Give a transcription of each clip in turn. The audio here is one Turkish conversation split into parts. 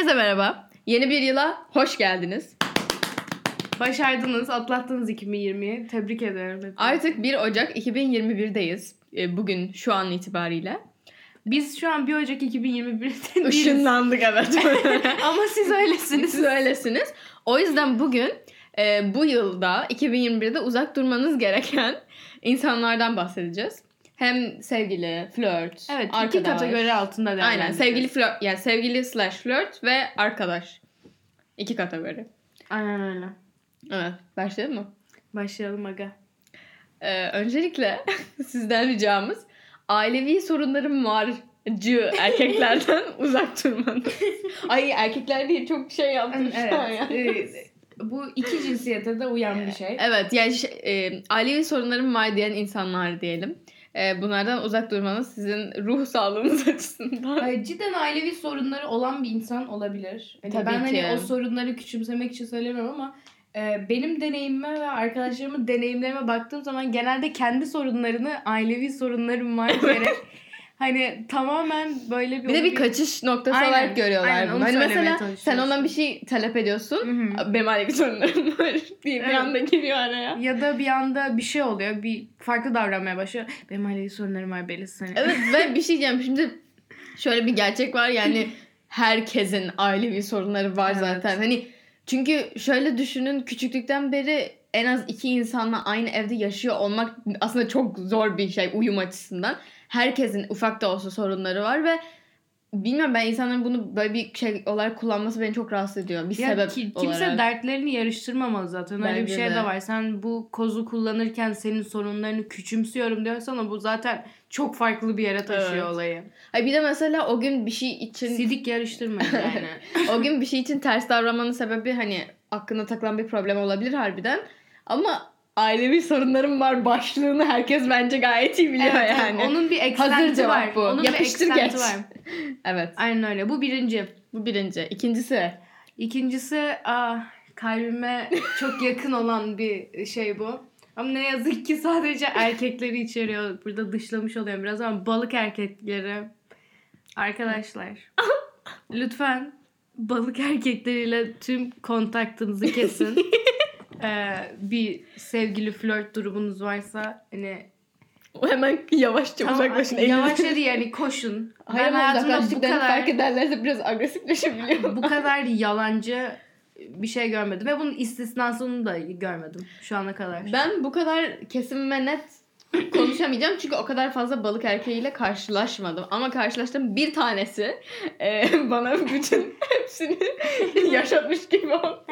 Herkese merhaba. Yeni bir yıla hoş geldiniz. Başardınız, atlattınız 2020'yi. Tebrik ederim. hepinizi. Artık 1 Ocak 2021'deyiz. E, Bugün şu an itibariyle. Biz şu an 1 Ocak 2021'de değiliz. Işınlandık evet. Ama siz öylesiniz. Siz öylesiniz. O yüzden bugün e, bu yılda 2021'de uzak durmanız gereken insanlardan bahsedeceğiz. Hem sevgili, flört, Evet, iki arkadaş. kategori altında Aynen değerlendireceğiz. sevgili flört yani sevgili slash flört ve arkadaş. İki kategori. Aynen öyle. Evet başlayalım mı? Başlayalım aga. Ee, öncelikle sizden ricamız ailevi sorunlarım var cı erkeklerden uzak durmanız. Ay erkekler diye çok şey yaptım şu an ya. Evet. Ee, bu iki cinsiyete de uyan bir şey. Evet yani şey, e, ailevi sorunlarım var diyen insanlar diyelim. E, bunlardan uzak durmanız sizin ruh sağlığınız açısından. Ay, cidden ailevi sorunları olan bir insan olabilir. Hani Tabii ben ki. hani o sorunları küçümsemek için söylemiyorum ama e, benim deneyimime ve arkadaşlarımın deneyimlerime baktığım zaman genelde kendi sorunlarını ailevi sorunlarım var diyerek hani tamamen böyle bir Bir de bir kaçış noktası Aynen, olarak görüyorlar aynen, bunu. Hani mesela sen ona bir şey talep ediyorsun. Hı hı. Benim ailevi sorunlarım var diye bir Evet. anda giriyor araya. Ya da bir anda bir şey oluyor. Bir farklı davranmaya başlıyor. Benim ailevi sorunlarım var Belis. Hani. Evet ve bir şey diyeceğim şimdi şöyle bir gerçek var yani herkesin ailevi sorunları var Evet. zaten. Hani çünkü şöyle düşünün küçüklükten beri en az iki insanla aynı evde yaşıyor olmak aslında çok zor bir şey uyum açısından. Herkesin ufak da olsa sorunları var ve bilmiyorum ben insanların bunu böyle bir şey olarak kullanması beni çok rahatsız ediyor. Bir Ya sebep ki- kimse olarak. dertlerini yarıştırmamalı zaten. Öyle bir Bence şey de. de. var. Sen bu kozu kullanırken senin sorunlarını küçümsüyorum diyorsan ama bu zaten çok farklı bir yere taşıyor Evet. olayı. Ay bir de mesela o gün bir şey için Sidik yarıştırmayın yani. o gün bir şey için ters davranmanın sebebi hani aklına takılan bir problem olabilir harbiden. Ama ailevi sorunlarım var başlığını herkes bence gayet iyi biliyor Evet, yani. Onun bir eksenti var. bu. Onun Yapıştır bir geç. var. Evet. Aynen öyle. Bu birinci. Bu birinci. İkincisi. İkincisi ah, kalbime çok yakın olan bir şey bu. Ama ne yazık ki sadece erkekleri içeriyor. Burada dışlamış oluyorum biraz ama balık erkekleri. Arkadaşlar. lütfen balık erkekleriyle tüm kontaktınızı kesin. Ee, bir sevgili flört durumunuz varsa hani O hemen yavaşça Tamam, uzaklaşın. yavaş elinizi- hadi yani koşun. Hayır ben hayatımda bu kadar fark ederlerse biraz agresifleşebiliyor. bu kadar yalancı bir şey görmedim ve bunun istisnasını da görmedim şu ana kadar. Ben bu kadar kesin ve net konuşamayacağım çünkü o kadar fazla balık erkeğiyle karşılaşmadım. Ama karşılaştığım bir tanesi e, bana bütün hepsini yaşatmış gibi oldu.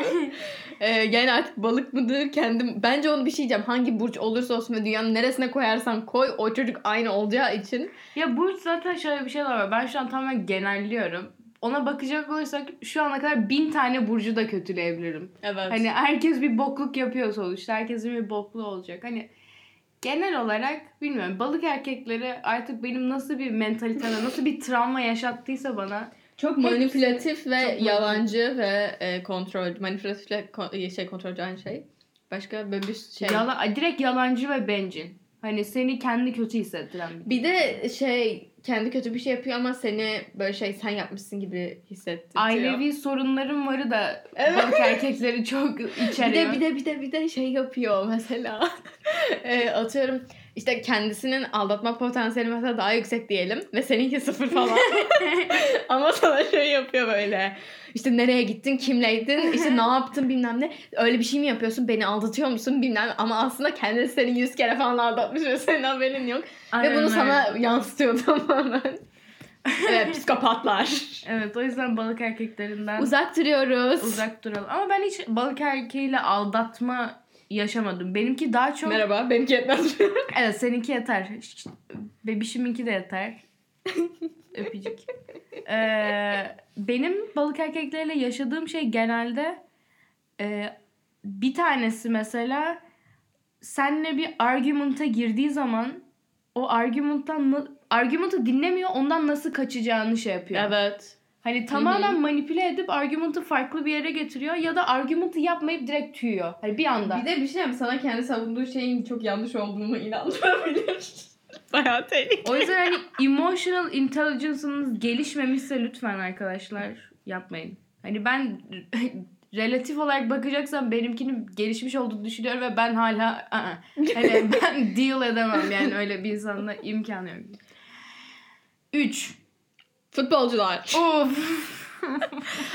E, yani artık balık mıdır kendim bence onu bir şey diyeceğim. Hangi burç olursa olsun ve dünyanın neresine koyarsan koy o çocuk aynı olacağı için. Ya burç zaten şöyle bir şey de var. Ben şu an tamamen genelliyorum. Ona bakacak olursak şu ana kadar bin tane burcu da kötüleyebilirim. Evet. Hani herkes bir bokluk yapıyor sonuçta. Herkesin bir bokluğu olacak. Hani genel olarak bilmiyorum balık erkekleri artık benim nasıl bir mentaliteme, nasıl bir travma yaşattıysa bana çok manipülatif ve çok yalancı ve e, kontrol manipülatifle ko- şey kontrolcü aynı şey. Başka böyle bir şey. Yala, direkt yalancı ve bencil. Hani seni kendi kötü hissettiren bir. Bir de şey kendi kötü bir şey yapıyor ama seni böyle şey sen yapmışsın gibi hissettiriyor. Ailevi sorunlarım varı da Evet. balık erkekleri çok bir içeriyor. de bir de bir de bir de şey yapıyor mesela. e, atıyorum işte kendisinin aldatma potansiyeli mesela daha yüksek diyelim ve seninki sıfır falan. ama sana şey yapıyor böyle. İşte nereye gittin, kimleydin, işte ne yaptın bilmem ne. Öyle bir şey mi yapıyorsun, beni aldatıyor musun bilmem Ama aslında kendisi seni yüz kere falan aldatmış ve senin haberin yok. Aynen Ve bunu sana yansıtıyor tamamen. evet, psikopatlar. Evet o yüzden balık erkeklerinden Uzak duruyoruz. uzak duralım. Ama ben hiç balık erkeğiyle aldatma yaşamadım. Benimki daha çok... Merhaba, benimki yetmez. Evet seninki yeter. Bebişiminki de yeter. Öpücük. Ee, benim balık erkekleriyle yaşadığım şey genelde e, bir tanesi mesela senle bir argument'a girdiği zaman o argument'tan argument'ı dinlemiyor ondan nasıl kaçacağını şey yapıyor. evet. Hani tamamen manipüle edip argument'ı farklı bir yere getiriyor ya da argument'ı yapmayıp direkt tüyüyor. Hani bir anda. Bir de bir şey mi? Sana kendi savunduğu şeyin çok yanlış olduğunu inandırabilir. Bayağı tehlikeli. O yüzden hani emotional intelligence'ınız gelişmemişse lütfen arkadaşlar yapmayın. Hani ben relatif olarak bakacaksam benimkinin gelişmiş olduğunu düşünüyorum ve ben hala ı-ı. hani ben deal edemem yani öyle bir insanla imkanı yok. 3. Futbolcular. Of.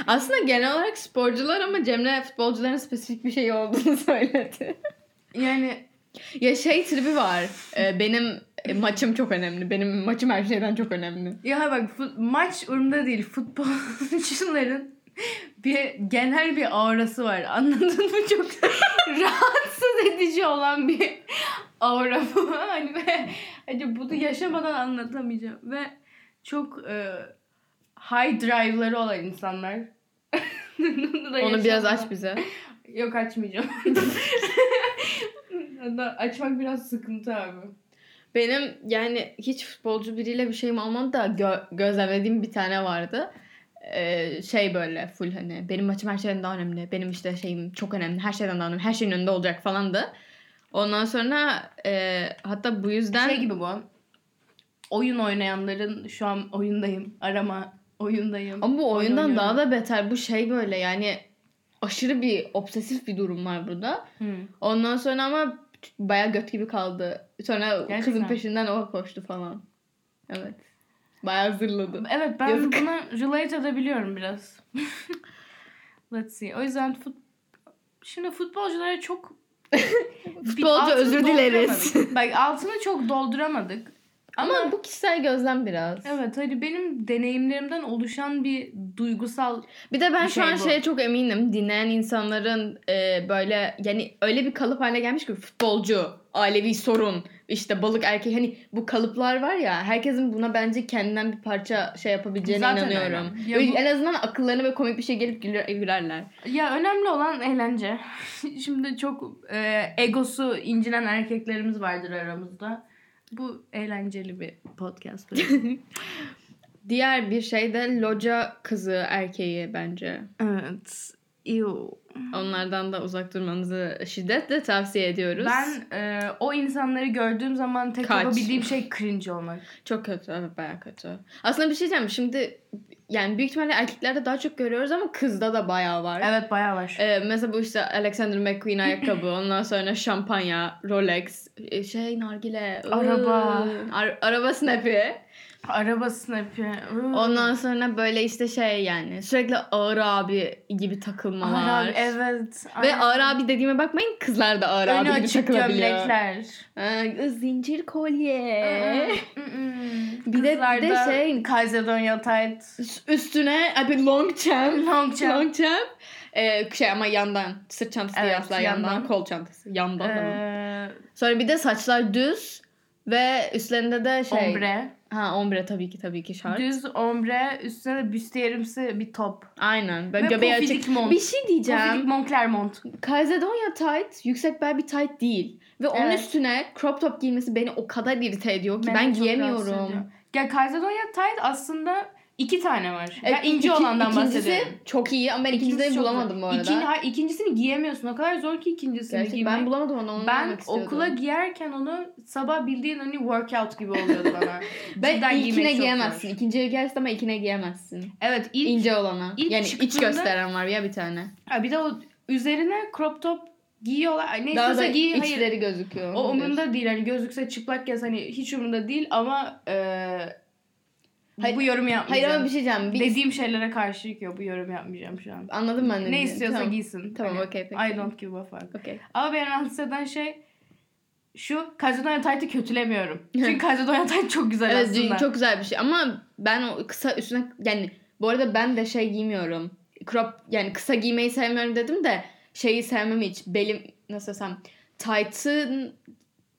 Aslında genel olarak sporcular ama Cemre futbolcuların spesifik bir şey olduğunu söyledi. Yani Ya şey tribi var. e, benim e, maçım çok önemli. Benim maçım her şeyden çok önemli. ya bak fut- maç umurumda değil. Futbolcuların bir genel bir aurası var. Anladın mı? Çok rahatsız edici olan bir aura bu. Hani ve hani bunu yaşamadan anlatamayacağım ve çok e, high drive'ları olan insanlar. Onu biraz aç bize. Yok açmayacağım. Açmak biraz sıkıntı abi. Benim yani hiç futbolcu biriyle bir şeyim olmadı da gö- gözlemlediğim bir tane vardı. Ee, şey böyle full hani benim maçım her şeyden daha önemli. Benim işte şeyim çok önemli. Her şeyden daha önemli. Her şeyin önünde olacak falandı. Ondan sonra e, hatta bu yüzden Şey gibi bu. Oyun oynayanların şu an oyundayım. Arama oyundayım. ama bu Oyun oyundan oynuyorum. daha da beter. Bu şey böyle yani aşırı bir obsesif bir durum var burada. Hı. Ondan sonra ama baya göt gibi kaldı. Sonra Gerçekten. kızın peşinden o koştu falan. Evet. Baya zırladı. Evet ben Yazık. buna relate edebiliyorum biraz. Let's see. O yüzden fut... Şimdi futbolculara çok Futbolcu özür dileriz. Bak altını çok dolduramadık. Ama, Ama bu kişisel gözlem biraz. evet hani benim deneyimlerimden oluşan bir duygusal Bir de ben Bir şu şey an bu. şeye çok eminim. Dinleyen insanların e, böyle yani öyle bir kalıp haline gelmiş ki futbolcu, ailevi sorun, işte balık erkek hani bu kalıplar var ya herkesin buna bence kendinden bir parça şey yapabileceğine Zaten inanıyorum. Ya bu- En azından akıllarına ve komik bir şey gelip güler, gülerler. Ya önemli olan eğlence. Şimdi çok e, egosu incinen erkeklerimiz vardır aramızda. Bu eğlenceli bir podcast. Diğer bir şey de loca kızı erkeği bence. evet. Ew. Onlardan da uzak durmanızı şiddetle tavsiye ediyoruz. Ben e, o insanları gördüğüm zaman tek Kaç. yapabildiğim şey cringe olmak. Çok kötü evet baya kötü. Aslında bir şey diyeceğim şimdi yani büyük ihtimalle erkeklerde daha çok görüyoruz ama kızda da bayağı var. Evet bayağı var. Ee, mesela bu işte Alexander McQueen ayakkabı ondan sonra şampanya, Rolex, e, şey nargile, ıı, Araba. ar- araba snapi. Araba snap'i. Ondan sonra böyle işte şey yani sürekli ağır abi gibi takılmalar. Abi, evet. Ve Aynen. ağır abi dediğime bakmayın kızlar da ağır Önü abi gibi takılabiliyor. gömlekler. Ee, zincir kolye. bir Bir de- bir de şey- Kaizedonya tight. Üstüne abi long champ. Long champ. Long champ. Ee, şey ama yandan. Sırt çantası Evet, yandan. yandan. Kol çantası. Yandan. Ee, Sonra bir de saçlar düz. Ve üstlerinde de şey. ombre. Ha ombre tabii ki tabii ki şart. Düz ombre. Üstüne de büstiyerimsi bir top. Aynen. Böyle Ve göbeği açık. mont. Bir şey diyeceğim. Pofidik Moncler mont. Kaizedonya tight yüksek bel bir tight değil. Ve onun Evet. üstüne crop top giymesi beni o kadar irite ediyor ki ben rahatsız giyemiyorum. Ya Kaizedonya tight aslında iki tane var. Evet, ben ince iki- olandan ikincisi bahsediyorum. çok iyi ama ben İkincisi ikincisini bulamadım bu arada. İkinci, hayır, ikincisini giyemiyorsun. O kadar zor ki ikincisini Gerçekten giymek. ben bulamadım onu. onu Ben okula giyerken onu sabah bildiğin hani workout gibi oluyordu bana. ben Cidden ilkine giyemezsin. zor. İkinciye giyersin ama ikine giyemezsin. Evet ilk İnce olana. ilk yani iç çıktığında- gösteren var ya bir tane. Ha, bir de o üzerine crop top giyiyorlar. Ay, Ne Daha da giy. Hayır. gözüküyor. O umurumda değil. Hani gözükse çıplak gez hani hiç umurumda değil ama e, Hayır- bu yorum Hayır yapmayacağım. ama bir şey diyeceğim. Bir... Dediğim şeylere karşı yok. Bu yorum yapmayacağım şu an. Anladım ben de. Ne istiyorsa tamam. giysin. Tamam, Hani, okey, peki. I don't give a fuck. Okey. Ama beni rahatsız eden şey şu Kazadonya Tight'ı kötülemiyorum. Çünkü Kazadonya Tight çok güzel Evet aslında. çok güzel bir şey ama ben o kısa üstüne yani bu arada ben de şey giymiyorum. Crop yani kısa giymeyi sevmiyorum dedim de şeyi sevmem hiç. Belim nasıl desem tight'ın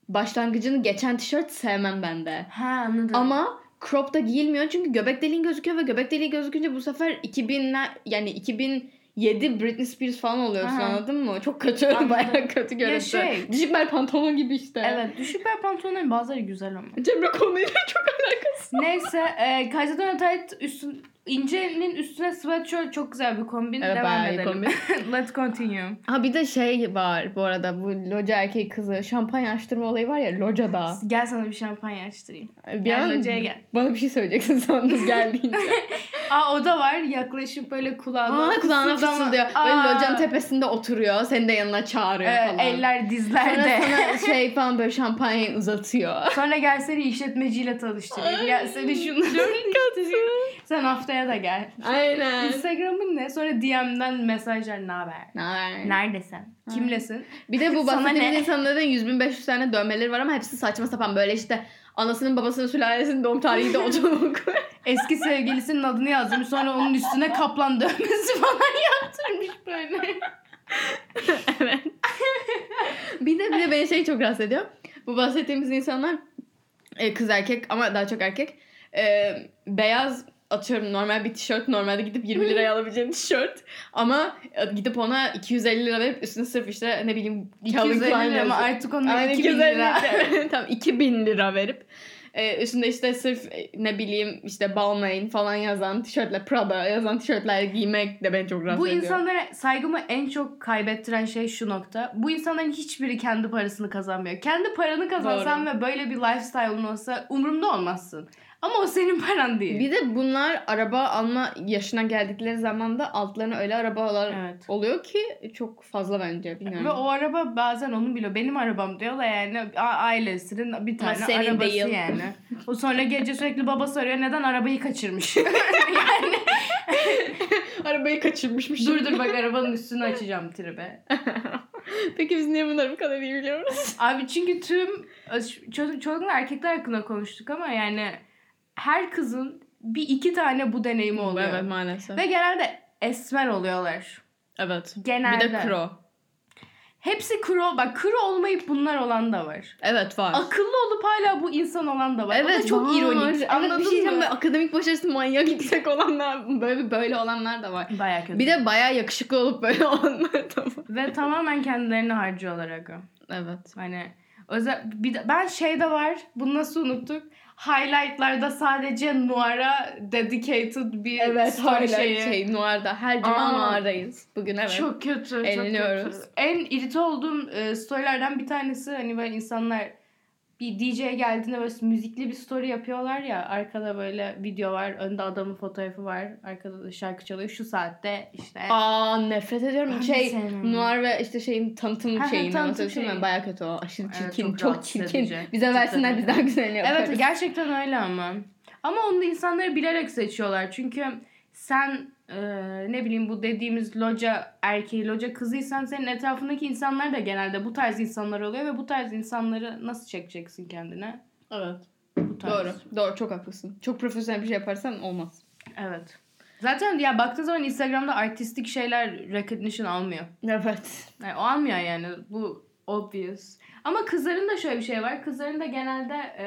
başlangıcını geçen tişört sevmem ben de. Ha anladım. Ama crop da giyilmiyor çünkü göbek deliğin gözüküyor ve göbek deliği gözükünce bu sefer 2000'ler yani 2007 Britney Spears falan oluyorsun Aha. anladın mı? Çok kötü, Anladım. bayağı kötü görüntü. şey- Düşük bel pantolon gibi işte. Evet düşük bel pantolonların bazıları güzel ama. Cemre konuyla çok alakası. Neyse e, Kazadonya Tight üstün, incenin üstüne sweatshirt çok güzel bir kombin. Evet, Devam edelim. kombin. Let's continue. Ha bir de şey var bu arada bu loca erkeği kızı şampanya açtırma olayı var ya locada. Gel sana bir şampanya açtırayım. Bir Gel an locaya gel. bana bir şey söyleyeceksin sandım geldiğince. Aa o da var. Yaklaşıp böyle kulağına Aa, kulağına fısıldıyor. Böyle locanın tepesinde oturuyor. Seni de yanına çağırıyor Ee, falan. eller Sonra dizlerde. sana şey falan böyle şampanyayı uzatıyor. Sonra gel seni işletmeciyle tanıştırayım. Gel seni tanıştırayım. Sen haftaya da gel. Aynen. Instagram'ın ne? Sonra DM'den mesajlar ne haber? Naber? Neredesin? Kimlesin? Bir de bu bahsettiğimiz ne? insanların 100.500 tane dövmeleri var ama hepsi saçma sapan böyle işte anasının babasının sülalesinin doğum tarihi de otomatik. Eski sevgilisinin adını yazdırmış. Sonra onun üstüne kaplan dövmesi falan yaptırmış böyle. evet. bir de bir de beni şey çok rahatsız ediyor. Bu bahsettiğimiz insanlar e, kız erkek ama daha çok erkek. E, beyaz atıyorum normal bir tişört normalde gidip 20 liraya alabileceğin tişört ama gidip ona 250 lira verip üstüne sırf işte ne bileyim Calvin 250 Klein lira ama artık Aynen 2000 250 lira. tamam 2000 lira verip e, üstünde işte sırf e, ne bileyim işte Balmain falan yazan tişörtler Prada yazan tişörtler giymek de beni çok rahatsız Bu ediyor. insanlara saygımı en çok kaybettiren şey şu nokta. Bu insanların hiçbiri kendi parasını kazanmıyor. Kendi paranı kazansan ve böyle bir lifestyle'ın olsa umurumda olmazsın. Ama o senin paran değil. Bir de bunlar araba alma yaşına geldikleri zaman da altlarına öyle arabalar Evet. oluyor ki çok fazla bence bilmiyorum. Ve o araba bazen onun bile benim arabam diyorlar yani a- ailesinin bir tane senin arabası değil. yani. O sonra gece sürekli babası arıyor neden arabayı kaçırmış. yani Arabayı kaçırmışmış. dur dur bak arabanın üstünü açacağım tribe. Peki biz niye bunları bu kadar iyi biliyoruz? Abi çünkü tüm çocuk, çocuklar erkekler hakkında konuştuk ama yani her kızın bir iki tane bu deneyimi oluyor. Evet maalesef. Ve genelde esmer oluyorlar. evet. Genelde. Bir de kro. Hepsi kro. Bak kro olmayıp bunlar olan da var. Evet var. Akıllı olup hala bu insan olan da var. o da çok var. ironik. Evet, Anladın bir şey diyeceğim, mı? akademik başarısı manyak yüksek olanlar böyle böyle olanlar da var. Baya kötü. Bir de bayağı yakışıklı olup böyle olanlar da var. Ve tamamen kendilerini harcıyorlar aga. Evet. Hani özel bir de, ben şeyde var. Bunu nasıl unuttuk? Highlight'larda sadece Noir'a dedicated bir Evet hala şeyi. şey Noir'da. Her cuma Aa. Noir'dayız. Bugün evet. Çok kötü. Eğleniyoruz. Çok kötü. En irite olduğum e, storylerden bir tanesi hani böyle insanlar bir DJ geldiğinde böyle müzikli bir story yapıyorlar ya arkada böyle video var önde adamın fotoğrafı var arkada da şarkı çalıyor şu saatte işte Aa nefret ediyorum. Ben şey. Noir ve işte şeyin tanıtım Ha, şeyini tanıtım şeyi. ya baya kötü o. Aşırı Evet, çirkin. çok çok, rahatsız çirkin. edici. Bize versinler biz daha güzelini yaparız. Evet gerçekten öyle ama. Ama onu da insanları bilerek seçiyorlar. Çünkü sen e, ne bileyim bu dediğimiz loca erkeği, loca kızıysan senin etrafındaki insanlar da genelde bu tarz insanlar oluyor ve bu tarz insanları nasıl çekeceksin kendine? Evet. Bu tarz. Doğru. Doğru çok haklısın. Çok profesyonel bir şey yaparsan olmaz. Evet. Zaten ya baktığın zaman Instagram'da artistik şeyler recognition almıyor. Evet. Yani o almıyor yani. Bu obvious. Ama kızların da şöyle bir şey var. Kızların da genelde e,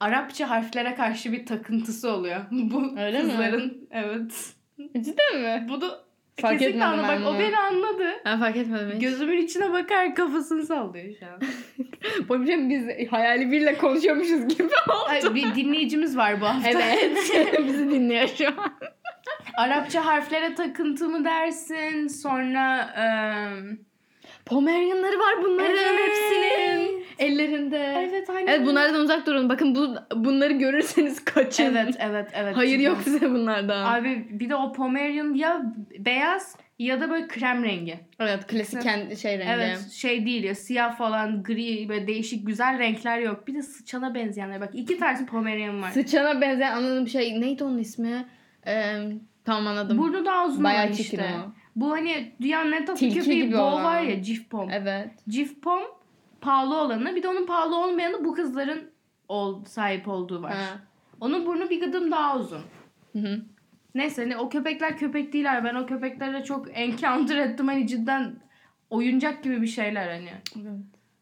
Arapça harflere karşı bir takıntısı oluyor. Bu Öyle mi? kızların. Evet. Cidden mi? Bunu Fark kesinlikle anla. Bak o bunu. beni anladı. Ben fark etmedim hiç. Gözümün içine bakar kafasını sallıyor şu an. Bu şey biz hayali biriyle konuşuyormuşuz gibi oldu. Ay, bir dinleyicimiz var bu hafta. Evet. Bizi dinliyor şu an. Arapça harflere takıntı mı dersin? Sonra eee Pomerianları var bunların Evet. hepsinin. Ellerinde. Evet aynen. Evet bunlardan uzak durun. Bakın bu bunları görürseniz kaçın. Evet evet evet. Hayır yok size bunlardan. Abi bir de o Pomerian ya beyaz ya da böyle krem rengi. evet klasik kendi şey rengi. Evet şey değil ya siyah falan gri böyle değişik güzel renkler yok. Bir de sıçana benzeyenler bak iki tarz Pomerian var. Sıçana benzeyen anladığım şey neydi onun ismi? Ee, tamam anladım. Burnu daha uzun Bayağı olan işte. o. Bu hani dünyanın en tatlı Tilki köpeği gibi Bo olan. var ya Cif Pom. Evet. Cif Pom pahalı olanı bir de onun pahalı olmayanı bu kızların ol, sahip olduğu var. Ha. Onun burnu bir gıdım daha uzun. Hı hı. Neyse hani o köpekler köpek değiller. Ben o köpeklerle çok encounter ettim. Hani cidden oyuncak gibi bir şeyler hani.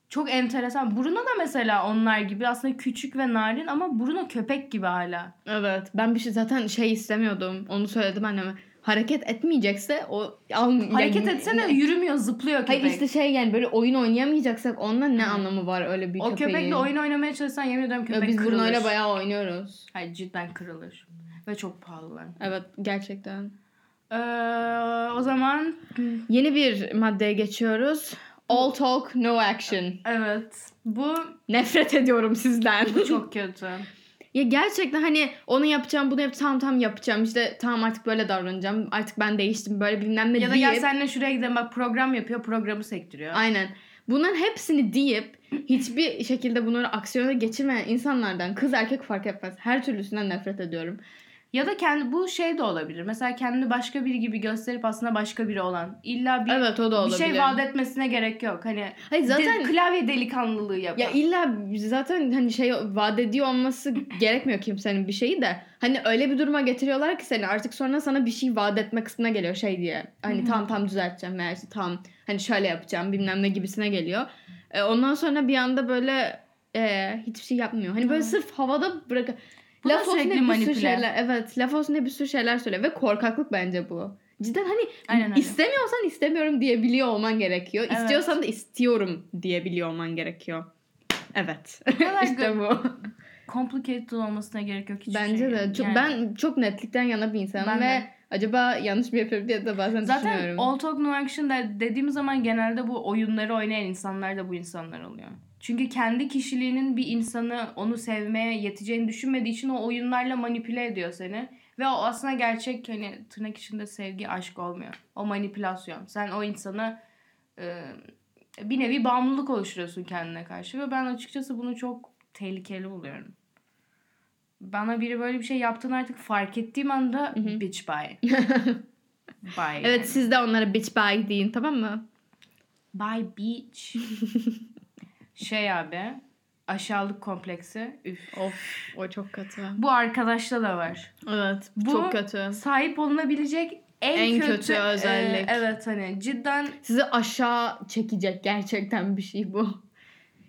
Çok enteresan. Bruno da mesela onlar gibi aslında küçük ve narin ama Bruno köpek gibi hala. Evet. Ben bir şey zaten şey istemiyordum. Onu söyledim anneme. Hareket etmeyecekse o al, Hareket yani- etsene yürümüyor zıplıyor köpek. Hayır işte şey yani böyle oyun oynayamayacaksak onunla ne Hı. anlamı var öyle bir o köpeğin? köpekle oyun oynamaya çalışsan yemin ediyorum Ya köpek biz kırılır. Bruno'yla bayağı oynuyoruz. Hayır cidden kırılır. Ve çok pahalılar. Evet gerçekten. Ee, o zaman Yeni bir maddeye geçiyoruz. All talk, no action. evet bu Nefret ediyorum sizden. bu çok kötü. Ya gerçekten hani onu yapacağım bunu yapacağım tamam tamam yapacağım. İşte tamam artık böyle davranacağım. Artık ben değiştim böyle bilmem ne Ya da deyip gel seninle şuraya gidelim. Bak program yapıyor programı sektiriyor. aynen. Bunların hepsini deyip hiçbir şekilde bunları aksiyona geçirmeyen insanlardan kız erkek fark etmez. Her türlüsünden nefret ediyorum. Ya da kendi bu şey de olabilir. Mesela kendini başka biri gibi gösterip aslında başka biri olan. İlla bir, evet o da bir olabilir. şey vaat etmesine gerek yok. Hani Hayır zaten de- klavye delikanlılığı yapan. Ya illa zaten hani şey vaat ediyor olması gerekmiyor kimsenin bir şeyi de. Hani öyle bir duruma getiriyorlar ki seni artık sonra sana bir şey vaat etme kısmına geliyor şey diye. Hani Hı tamam tamam düzelteceğim veya işte tamam hani şöyle yapacağım bilmem ne gibisine geliyor. E, ondan sonra bir anda böyle e, hiçbir şey yapmıyor. Hani böyle Hı. sırf havada bırak Bu laf olsun sürekli diye bir sürü şeyler. Evet laf olsun diye bir sürü şeyler söylüyor ve korkaklık bence bu. Cidden hani Aynen öyle. istemiyorsan istemiyorum diyebiliyor olman gerekiyor. Evet. İstiyorsan da istiyorum diyebiliyor olman gerekiyor. Evet. işte bu. Complicated olmasına gerek yok hiçbir Bence şey. de. Çok, Yani Ben çok netlikten yana bir insanım Ben ve de. acaba yanlış mı yapıyorum diye de bazen Zaten düşünüyorum. all talk no action de dediğimiz zaman genelde bu oyunları oynayan insanlar da bu insanlar oluyor. Çünkü kendi kişiliğinin bir insanı onu sevmeye yeteceğini düşünmediği için o oyunlarla manipüle ediyor seni. Ve o aslında gerçek hani tırnak içinde sevgi, aşk olmuyor. O manipülasyon. Sen o insana e, bir nevi bağımlılık oluşturuyorsun kendine karşı. Ve ben açıkçası bunu çok tehlikeli buluyorum. Bana biri böyle bir şey yaptığını artık fark ettiğim anda hı. bitch bye. bye. evet yani. siz de onlara bitch bye deyin tamam mı? Bye beach. şey abi. Aşağılık kompleksi. Üf. Of o çok kötü. Bu arkadaşta da var. Evet Bu- çok kötü. Sahip olunabilecek en, En kötü, kötü e, özellik. evet hani cidden Sizi aşağı çekecek gerçekten bir şey bu.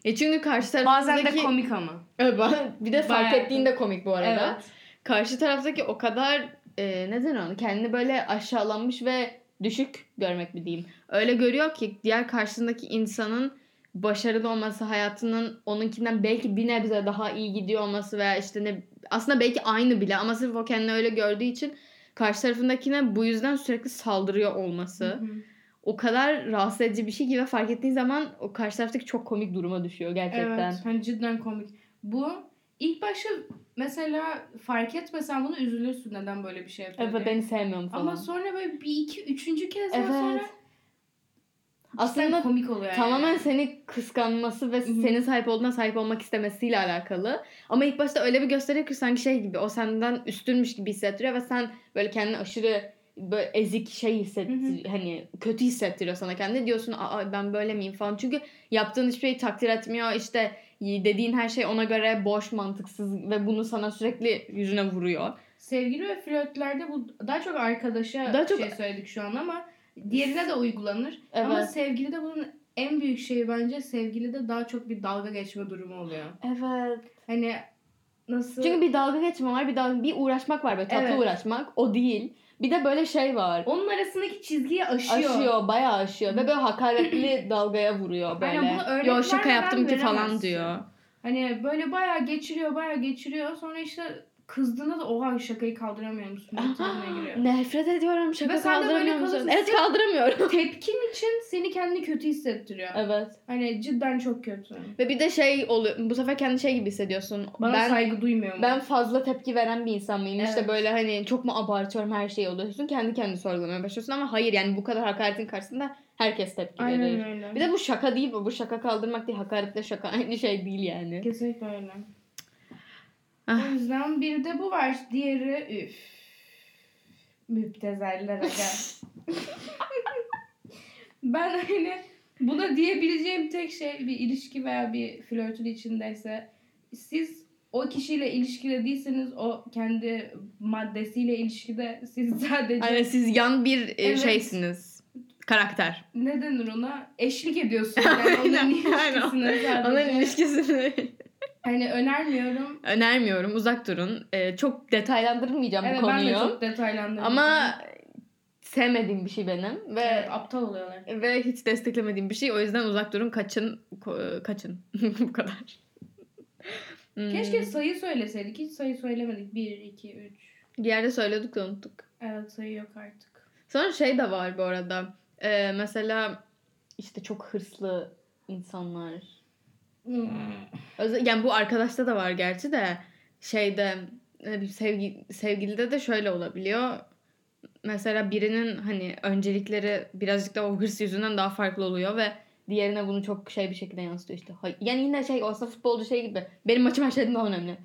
E çünkü karşı bazen taraftaki... de komik ama. Evet, bir de fark Bayağı ettiğinde komik bu arada. Evet. Karşı taraftaki o kadar e, neden onu kendini böyle aşağılanmış ve düşük görmek mi diyeyim. Öyle görüyor ki diğer karşısındaki insanın başarılı olması hayatının onunkinden belki bir nebze daha iyi gidiyor olması veya işte ne aslında belki aynı bile ama sırf o kendini öyle gördüğü için karşı tarafındakine bu yüzden sürekli saldırıyor olması Hı hı. o kadar rahatsız edici bir şey ki ve fark ettiğin zaman o karşı taraftaki çok komik duruma düşüyor gerçekten. Evet. Hani cidden komik. Bu ilk başta mesela fark etmesen bunu üzülürsün neden böyle bir şey yapıyor Evet diye. beni sevmiyorum falan. Ama sonra böyle bir iki üçüncü kez Evet. sonra Aslında komik oluyor yani. Tamamen seni kıskanması ve senin sahip olduğuna sahip olmak istemesiyle alakalı. Ama ilk başta öyle bir gösteriyor ki sanki şey gibi o senden üstünmüş gibi hissettiriyor ve sen böyle kendini aşırı böyle ezik şey hisset Hı hı. hani kötü hissettiriyor sana kendini diyorsun aa ben böyle miyim falan çünkü yaptığın hiçbir şeyi takdir etmiyor işte dediğin her şey ona göre boş mantıksız ve bunu sana sürekli yüzüne vuruyor. Sevgili ve flörtlerde bu daha çok arkadaşa Daha çok- şey söyledik şu an ama diğerine de uygulanır. Evet. Ama sevgilide bunun en büyük şeyi bence sevgilide daha çok bir dalga geçme durumu oluyor. Evet. Hani nasıl Çünkü bir dalga geçme var bir dalga bir uğraşmak var böyle tatlı Evet. uğraşmak o değil. Bir de böyle şey var. onun arasındaki çizgiyi aşıyor. Aşıyor, bayağı aşıyor ve böyle hakaretli dalgaya vuruyor böyle. Aynen, bunu örnek Yo şaka yaptım ki falan diyor. Hani böyle bayağı geçiriyor, bayağı geçiriyor. Sonra işte kızdığında da oha şakayı kaldıramıyor musun? Muhtemelen giriyor. Nefret ediyorum şaka Ve sen de böyle kaldıramıyor musun? kalırsın. Evet kaldıramıyorum. Tepkin için seni kendini kötü hissettiriyor. evet. Hani cidden çok kötü. Ve bir de şey oluyor. Bu sefer kendi şey gibi hissediyorsun. Bana ben saygı duymuyor mu? ben fazla tepki veren bir insan mıyım? İşte Evet. böyle hani çok mu abartıyorum her şeyi oluyorsun. Kendi kendini sorgulamaya başlıyorsun ama hayır yani bu kadar hakaretin karşısında herkes tepki verir. Aynen öyle. Bir de bu şaka değil bu. Bu şaka kaldırmak değil. Hakaretle şaka aynı şey değil yani. Kesinlikle öyle. Ah. O yüzden bir de bu var. Diğeri üf. Müptezeller aga. ben hani buna diyebileceğim tek şey bir ilişki veya bir flörtün içindeyse siz o kişiyle ilişkide değilseniz o kendi maddesiyle ilişkide siz sadece Aynen siz yan bir e, Evet. şeysiniz. Karakter. ne denir ona eşlik ediyorsunuz yani Aynen, ilişkisine sadece. Onların ilişkisini Hani önermiyorum. önermiyorum. Uzak durun. Ee, çok detaylandırmayacağım Evet bu ben konuyu. de çok detaylandırdım. Ama sevmediğim bir şey benim ve Evet, aptal oluyorlar. ve hiç desteklemediğim bir şey. O yüzden uzak durun, kaçın, kaçın. bu kadar. Hmm. Keşke sayı söyleseydik. Hiç sayı söylemedik. 1, 2, 3. bir yerde söyledik de unuttuk. Evet sayı yok artık. Sonra şey de var bu arada. Ee, mesela işte çok hırslı insanlar. Hmm. Yani bu arkadaşta da var gerçi de şeyde sevgi, sevgilide de şöyle olabiliyor. Mesela birinin hani öncelikleri birazcık da o hırs yüzünden daha farklı oluyor ve diğerine bunu çok şey bir şekilde yansıtıyor işte. Yani yine şey aslında futbolcu şey gibi. Benim maçım her şeyden daha önemli.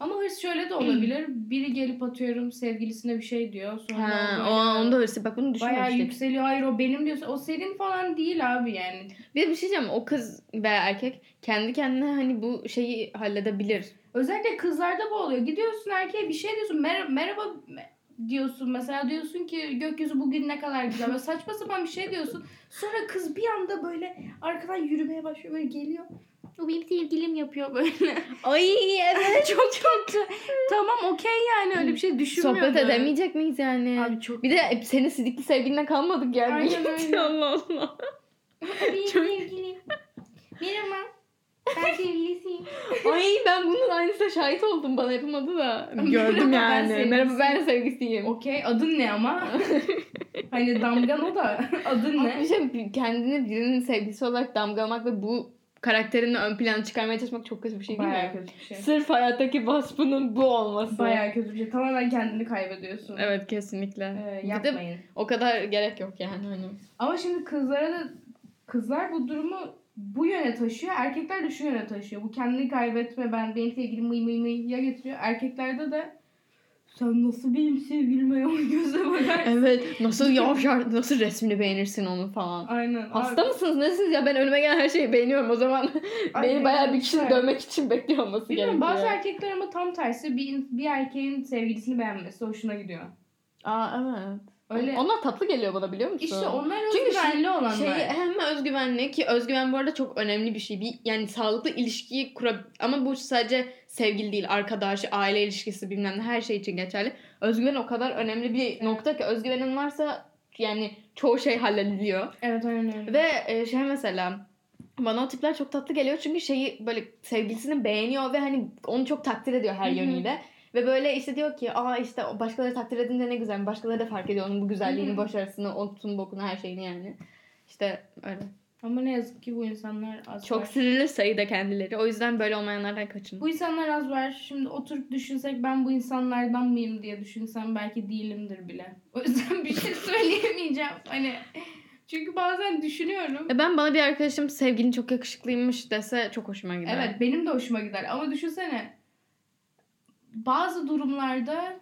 Ama hırs şöyle de olabilir. Biri gelip atıyorum sevgilisine bir şey diyor. Sonra Ha, o onda hırsı. Bak bunu bayağı düşünmemiştik. yükseliyor. Hayır o benim diyorsa o senin falan değil abi yani. Bir bir şey diyeceğim. O kız veya erkek kendi kendine hani bu şeyi halledebilir. Özellikle kızlarda bu oluyor. Gidiyorsun erkeğe bir şey diyorsun. Mer- merhaba diyorsun. Mesela diyorsun ki gökyüzü bugün ne kadar güzel. Böyle saçma sapan bir şey diyorsun. Sonra kız bir anda böyle arkadan yürümeye başlıyor. Böyle geliyor. O benim sevgilim yapıyor böyle. Ay evet. çok kötü. tamam okey yani öyle bir şey düşünmüyorum. Sohbet edemeyecek miyiz yani? Abi çok Bir de senin sidikli sevgiline kalmadık yani. Aynen öyle. Allah Allah. benim sevgilim. Merhaba. Ben sevgilisiyim. Ay ben bunun aynısına şahit oldum. Bana yapılmadı da. Gördüm Ben yani. sevgilisiyim. Merhaba ben sevgisiyim. Okey adın ne ama? hani damgan o da adın ne? şey kendini birinin sevgisi olarak damgalamak ve bu karakterini ön plana çıkarmaya çalışmak çok kötü bir şey değil Bayağı mi? kötü bir şey. Sırf hayattaki vasfının bu olması. Bayağı kötü bir şey. Tamamen kendini kaybediyorsun. Evet kesinlikle. Ee, Bir de yapmayın. o kadar gerek yok yani hani. Ama şimdi kızlara da kızlar bu durumu bu yöne taşıyor. Erkekler de şu yöne taşıyor. Bu kendini kaybetme ben benim sevgilim mıy mıy mıy ya getiriyor. Erkeklerde de sen nasıl benim sevgilime yan göze bakarsın. Evet nasıl yavşar nasıl resmini beğenirsin onu falan. Aynen. Hasta Abi, mısınız? Nesiniz ya? Ben önüme gelen her şeyi beğeniyorum. O zaman Ay, beni bayağı bir kişinin evet. dövmek için bekliyor olması Bilmiyorum gerekiyor. bazı erkekler ama tam tersi bir, bir erkeğin sevgilisini beğenmesi hoşuna gidiyor. Aa evet. Öyle. Onlar tatlı geliyor bana biliyor musun? İşte onlar Çünkü özgüvenli olanlar. Şey hem özgüvenli ki özgüven bu arada çok önemli bir şey. Bir, yani sağlıklı ilişkiyi kurab ama bu sadece sevgili değil, arkadaş, aile ilişkisi bilmem ne her şey için geçerli. Özgüven o kadar önemli bir nokta ki özgüvenin varsa yani çoğu şey hallediliyor. Evet öyle. Ve e, şey mesela bana o tipler çok tatlı geliyor çünkü şeyi böyle sevgilisini beğeniyor ve hani onu çok takdir ediyor her Hı hı. yönüyle. Ve böyle işte diyor ki aa işte başkaları takdir edince ne güzel. Başkaları da fark ediyor onun bu güzelliğini, Hı hı. başarısını, otun bokunu her şeyini yani. İşte öyle. Ama ne yazık ki bu insanlar az Çok var. sinirli sayıda kendileri. O yüzden böyle olmayanlardan kaçın. Bu insanlar az var. Şimdi oturup düşünsek ben bu insanlardan mıyım diye düşünsem belki değilimdir bile. O yüzden bir şey söyleyemeyeceğim. Hani çünkü bazen düşünüyorum. E ben bana bir arkadaşım sevgilin çok yakışıklıymış dese çok hoşuma gider. Evet benim de hoşuma gider ama düşünsene bazı durumlarda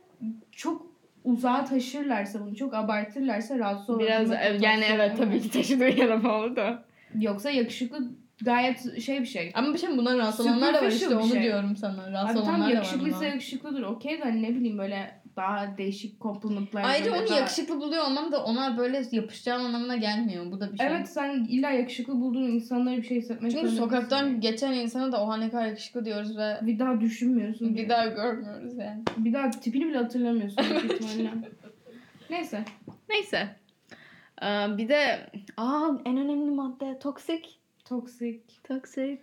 çok uzağa taşırlarsa bunu çok abartırlarsa rahatsız olabilme Biraz yani evet tabii ki taşıdığı bağlı da. Yoksa yakışıklı gayet şey bir şey. Ama bir şey bundan rahatsız olanlar da var işte onu şey. diyorum sana. Rahatsız olanlar da var yakışıklıysa yakışıklıdır. Okey de hani ne bileyim böyle daha değişik complimentlar. Ayrıca onu daha- yakışıklı buluyor olmam da ona böyle yapışacağım anlamına gelmiyor. Bu da bir şey. Evet sen illa yakışıklı bulduğun insanlara bir şey hissetmek Çünkü sokaktan değilsin. geçen insana da oha ne kadar yakışıklı diyoruz ve bir daha düşünmüyorsun. bir daha görmüyoruz yani. bir daha tipini bile hatırlamıyorsun. Neyse. Neyse. Ee, bir de aa en önemli madde toksik. Toksik. Toksik.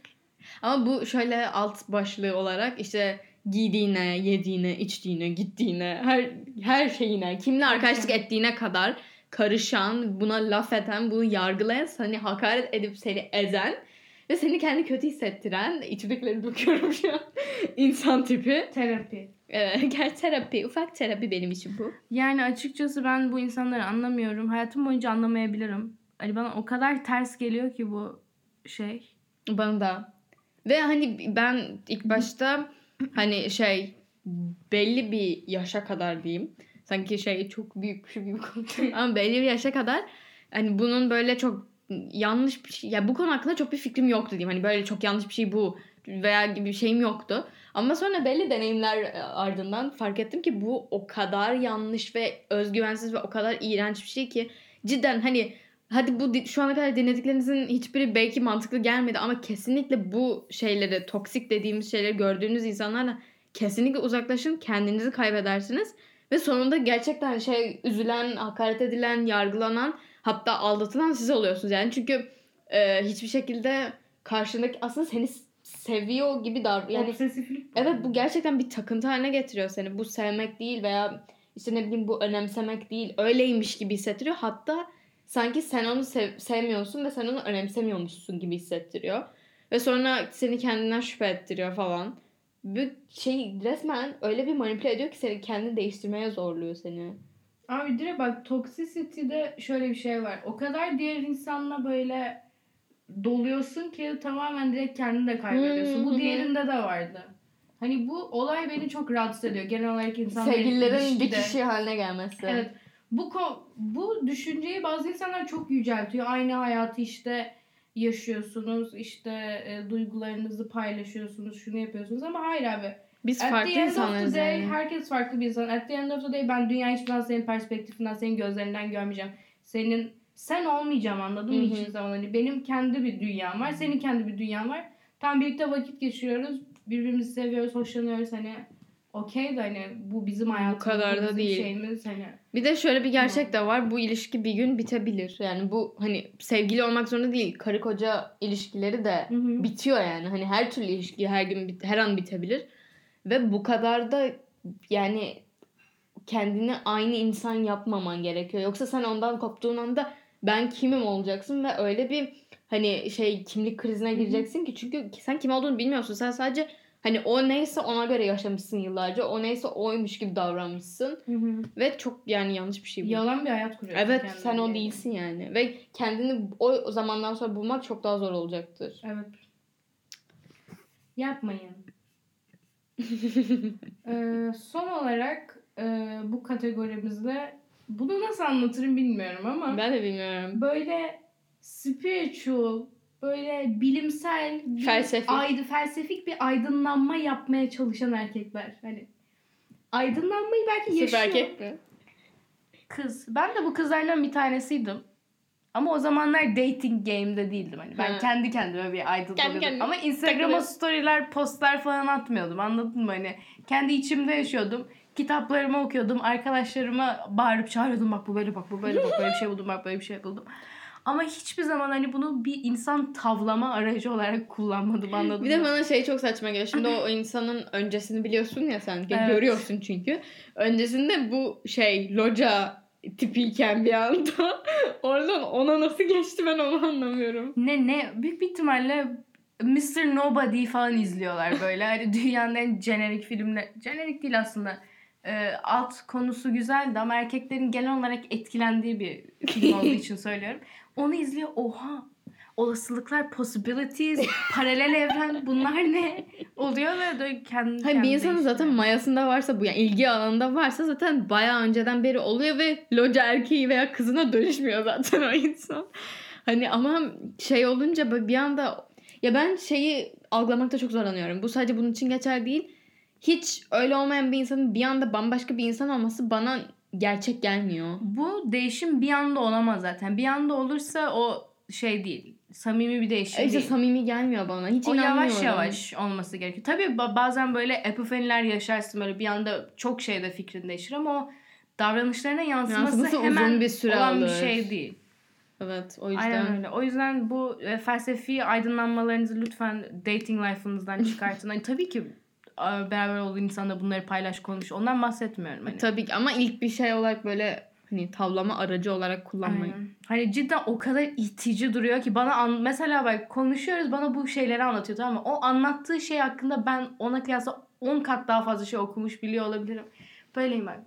Ama bu şöyle alt başlığı olarak işte giydiğine, yediğine, içtiğine, gittiğine, her her şeyine, kimle arkadaşlık ettiğine kadar karışan, buna laf eden, bunu yargılayan, seni hakaret edip seni ezen ve seni kendi kötü hissettiren, içimdekileri döküyorum şu an, insan tipi. Terapi. Evet, gel terapi, ufak terapi benim için bu. Yani açıkçası ben bu insanları anlamıyorum. Hayatım boyunca anlamayabilirim. Hani bana o kadar ters geliyor ki bu şey. Bana da. Ve hani ben ilk başta hani şey belli bir yaşa kadar diyeyim. Sanki şey çok büyük gibi konuşuyorum. Ama belli bir yaşa kadar hani bunun böyle çok yanlış bir şey. Ya bu konu hakkında çok bir fikrim yoktu diyeyim. Hani böyle çok yanlış bir şey bu veya gibi bir şeyim yoktu. Ama sonra belli deneyimler ardından fark ettim ki bu o kadar yanlış ve özgüvensiz ve o kadar iğrenç bir şey ki cidden hani hadi bu şu ana kadar dinlediklerinizin hiçbiri belki mantıklı gelmedi ama kesinlikle bu şeyleri toksik dediğimiz şeyleri gördüğünüz insanlarla kesinlikle uzaklaşın kendinizi kaybedersiniz ve sonunda gerçekten şey üzülen, hakaret edilen, yargılanan hatta aldatılan siz oluyorsunuz. Yani çünkü e, hiçbir şekilde karşındaki aslında seni seviyor gibi davranıyor. Yani Obsesiflik. Evet bu gerçekten bir takıntı haline getiriyor seni. Bu sevmek değil veya işte ne bileyim bu önemsemek değil. Öyleymiş gibi hissettiriyor. Hatta sanki sen onu sev- sevmiyorsun ve sen onu önemsemiyormuşsun gibi hissettiriyor. Ve sonra seni kendinden şüphe ettiriyor falan. bir şey resmen öyle bir manipüle ediyor ki seni kendini değiştirmeye zorluyor seni. Abi direkt bak toxicity'de şöyle bir şey var. O kadar diğer insanla böyle doluyorsun ki tamamen direkt kendini de kaybediyorsun. Hmm, Bu hı diğerinde de vardı. Hani bu olay beni çok rahatsız ediyor. Genel olarak insanların Sevgililerin bir kişi haline gelmesi. Evet. Bu bu düşünceyi bazı insanlar çok yüceltiyor. Aynı hayatı işte yaşıyorsunuz. işte e, duygularınızı paylaşıyorsunuz. Şunu yapıyorsunuz ama hayır abi. Biz At farklı insanlarız day yani. herkes farklı bir insan. At the end of the day ben dünyayı hiçbir zaman senin perspektifinden, senin gözlerinden görmeyeceğim. Senin sen olmayacağım anladın mı Hı hı. hiçbir zaman? Hani benim kendi bir dünyam var, senin kendi bir dünyan var. Tam birlikte vakit geçiriyoruz, birbirimizi seviyoruz, hoşlanıyoruz hani okey de hani bu bizim hayatımız, kadar bu da bizim değil. şeyimiz hani. Bir de şöyle bir gerçek de var. Bu ilişki bir gün bitebilir. Yani bu hani sevgili olmak zorunda değil. Karı koca ilişkileri de Hı hı. bitiyor yani. Hani her türlü ilişki her gün her an bitebilir. Ve bu kadar da yani kendini aynı insan yapmaman gerekiyor. Yoksa sen ondan koptuğun anda ben kimim olacaksın ve öyle bir hani şey kimlik krizine gireceksin ki çünkü sen kim olduğunu bilmiyorsun. Sen sadece hani o neyse ona göre yaşamışsın yıllarca. O neyse oymuş gibi davranmışsın. Hı hı. Ve çok yani yanlış bir şey bu. Yalan bir hayat kuruyorsun Evet sen o değilsin yani. Ve kendini o, o zamandan sonra bulmak çok daha zor olacaktır. Evet. Yapmayın. Ee, son olarak e, bu kategorimizde bunu nasıl anlatırım bilmiyorum ama ben de bilmiyorum. böyle spiritual, böyle bilimsel, Felsefik. aydı felsefik bir aydınlanma yapmaya çalışan erkekler. Hani aydınlanmayı belki Sırf yaşıyor. erkek mi? Kız. Ben de bu kızlardan bir tanesiydim. Ama o zamanlar dating game'de değildim. Hani ben Ha. kendi kendime bir Kendi aydınlanıyordum. kendine Ama Instagram'a storyler, postlar falan atmıyordum. Anladın mı? Hani kendi içimde yaşıyordum. Kitaplarımı okuyordum. Arkadaşlarıma bağırıp çağırıyordum. Bak bu böyle bak bu böyle bak böyle bir şey buldum bak böyle bir şey buldum. Ama hiçbir zaman hani bunu bir insan tavlama aracı olarak kullanmadım anladın Bir de bana şey çok saçma geliyor. Şimdi o insanın öncesini biliyorsun ya sen. Evet. Görüyorsun çünkü. Öncesinde bu şey loca tipiyken bir anda oradan ona nasıl geçti ben onu anlamıyorum. Ne ne büyük bir ihtimalle Mr. Nobody falan izliyorlar böyle. Hani dünyanın en jenerik filmler. Jenerik değil aslında. Ee, alt konusu güzeldi ama erkeklerin genel olarak etkilendiği bir film olduğu için söylüyorum. Onu izliyor. Oha olasılıklar, possibilities, paralel evren bunlar ne? Oluyor ve de kendi Hani bir insanın zaten değiştiriyor. mayasında varsa bu yani ilgi alanında varsa zaten bayağı önceden beri oluyor ve loca erkeği veya kızına dönüşmüyor zaten o insan. Hani ama şey olunca bir anda ya ben şeyi algılamakta çok zorlanıyorum. Bu sadece bunun için geçerli değil. Hiç öyle olmayan bir insanın bir anda bambaşka bir insan olması bana gerçek gelmiyor. Bu değişim bir anda olamaz zaten. Bir anda olursa o şey değil. Samimi bir değişim İşte değil. samimi gelmiyor bana. Hiç O inanmıyorum. yavaş yavaş olması gerekiyor. Tabii ba- bazen böyle epifaniler yaşarsın böyle bir anda çok şeyde fikrin değişir ama o davranışlarına yansıması, Yansıması hemen uzun bir süre olan alır. bir şey değil. Evet o yüzden. Aynen öyle. O yüzden bu e, felsefi aydınlanmalarınızı lütfen dating life'ınızdan çıkartın. Hani tabii ki beraber olduğun insanla bunları paylaş konuş. Ondan bahsetmiyorum. Hani. Tabii ki ama ilk bir şey olarak böyle hani tavlama aracı olarak kullanmayın. Aynen. Hani cidden o kadar itici duruyor ki bana an- mesela bak konuşuyoruz bana bu şeyleri anlatıyor tamam mı? O anlattığı şey hakkında ben ona kıyasla 10 kat daha fazla şey okumuş biliyor olabilirim. Böyleyim ben.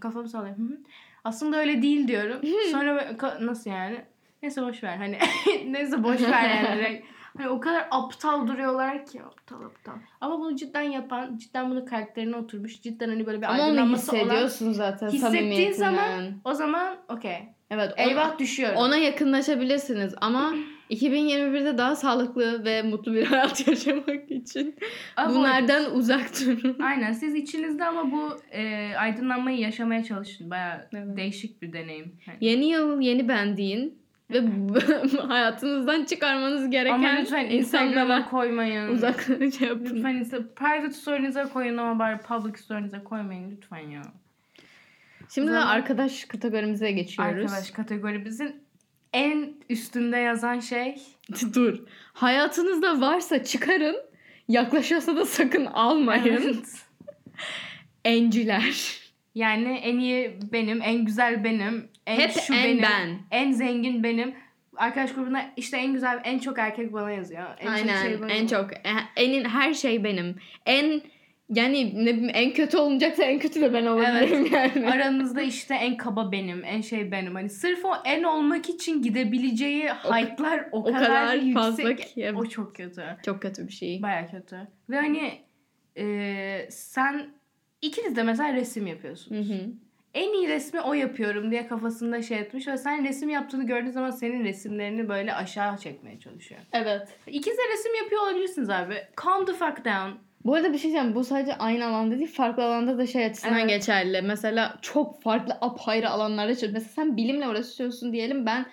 Kafamı hı. Aslında öyle değil diyorum. Sonra böyle, "Ka- nasıl yani? Neyse boş ver hani. Neyse boş ver yani direkt. Hani o kadar aptal duruyorlar ki aptal aptal. Ama bunu cidden yapan, cidden bunu karakterine oturmuş. Cidden hani böyle bir Ama onu aydınlanması olan. hissediyorsun zaten Hissettiğin samimiyetinden. zaman o zaman okey. Evet. ona- Eyvah düşüyorum. Ona yakınlaşabilirsiniz ama 2021'de daha sağlıklı ve mutlu bir hayat yaşamak için Avoid. bunlardan uzak durun. Aynen siz içinizde ama bu e, aydınlanmayı yaşamaya çalışın. Baya Evet. değişik bir deneyim. Yani. Yeni yıl yeni ben deyin ve hayatınızdan çıkarmanız Ama gereken lütfen insanlara koymayın. uzak şey yapın. Lütfen insta- private story'nize koyun ama bari public story'nize koymayın lütfen ya. Şimdi de arkadaş kategorimize geçiyoruz. Arkadaş kategorimizin en üstünde yazan şey Dur. Hayatınızda varsa çıkarın. Yaklaşıyorsa da sakın almayın. Evet. Enciler. Yani en iyi benim, en güzel benim, en Hep şu en benim, ben. en zengin benim. arkadaş grubuna işte en güzel en çok erkek bana yazıyor. En Aynen. çok şey bana en çok. Enin her şey benim. En yani ne bileyim en kötü olunacaksa en kötü de ben olabilirim yani. Aranızda işte en kaba benim, en şey benim. Hani sırf o en olmak için gidebileceği height'lar o, o kadar, kadar yüksek. fazla ki. O çok kötü. Çok kötü bir şey. Baya kötü. Ve hani e, sen ikiniz de mesela resim Hı yapıyorsunuz. hı. En iyi resmi o yapıyorum diye kafasında şey etmiş ve sen resim yaptığını gördüğün zaman senin resimlerini böyle aşağı çekmeye çalışıyor. Evet. İkiniz de resim yapıyor olabilirsiniz abi. Calm the fuck down. Bu arada bir şey diyeceğim. Bu sadece aynı alanda değil. Farklı alanda da şey açısından Evet. geçerli. Mesela çok farklı apayrı alanlarda çalışıyorsun. Mesela sen bilimle uğraşıyorsun diyelim. Ben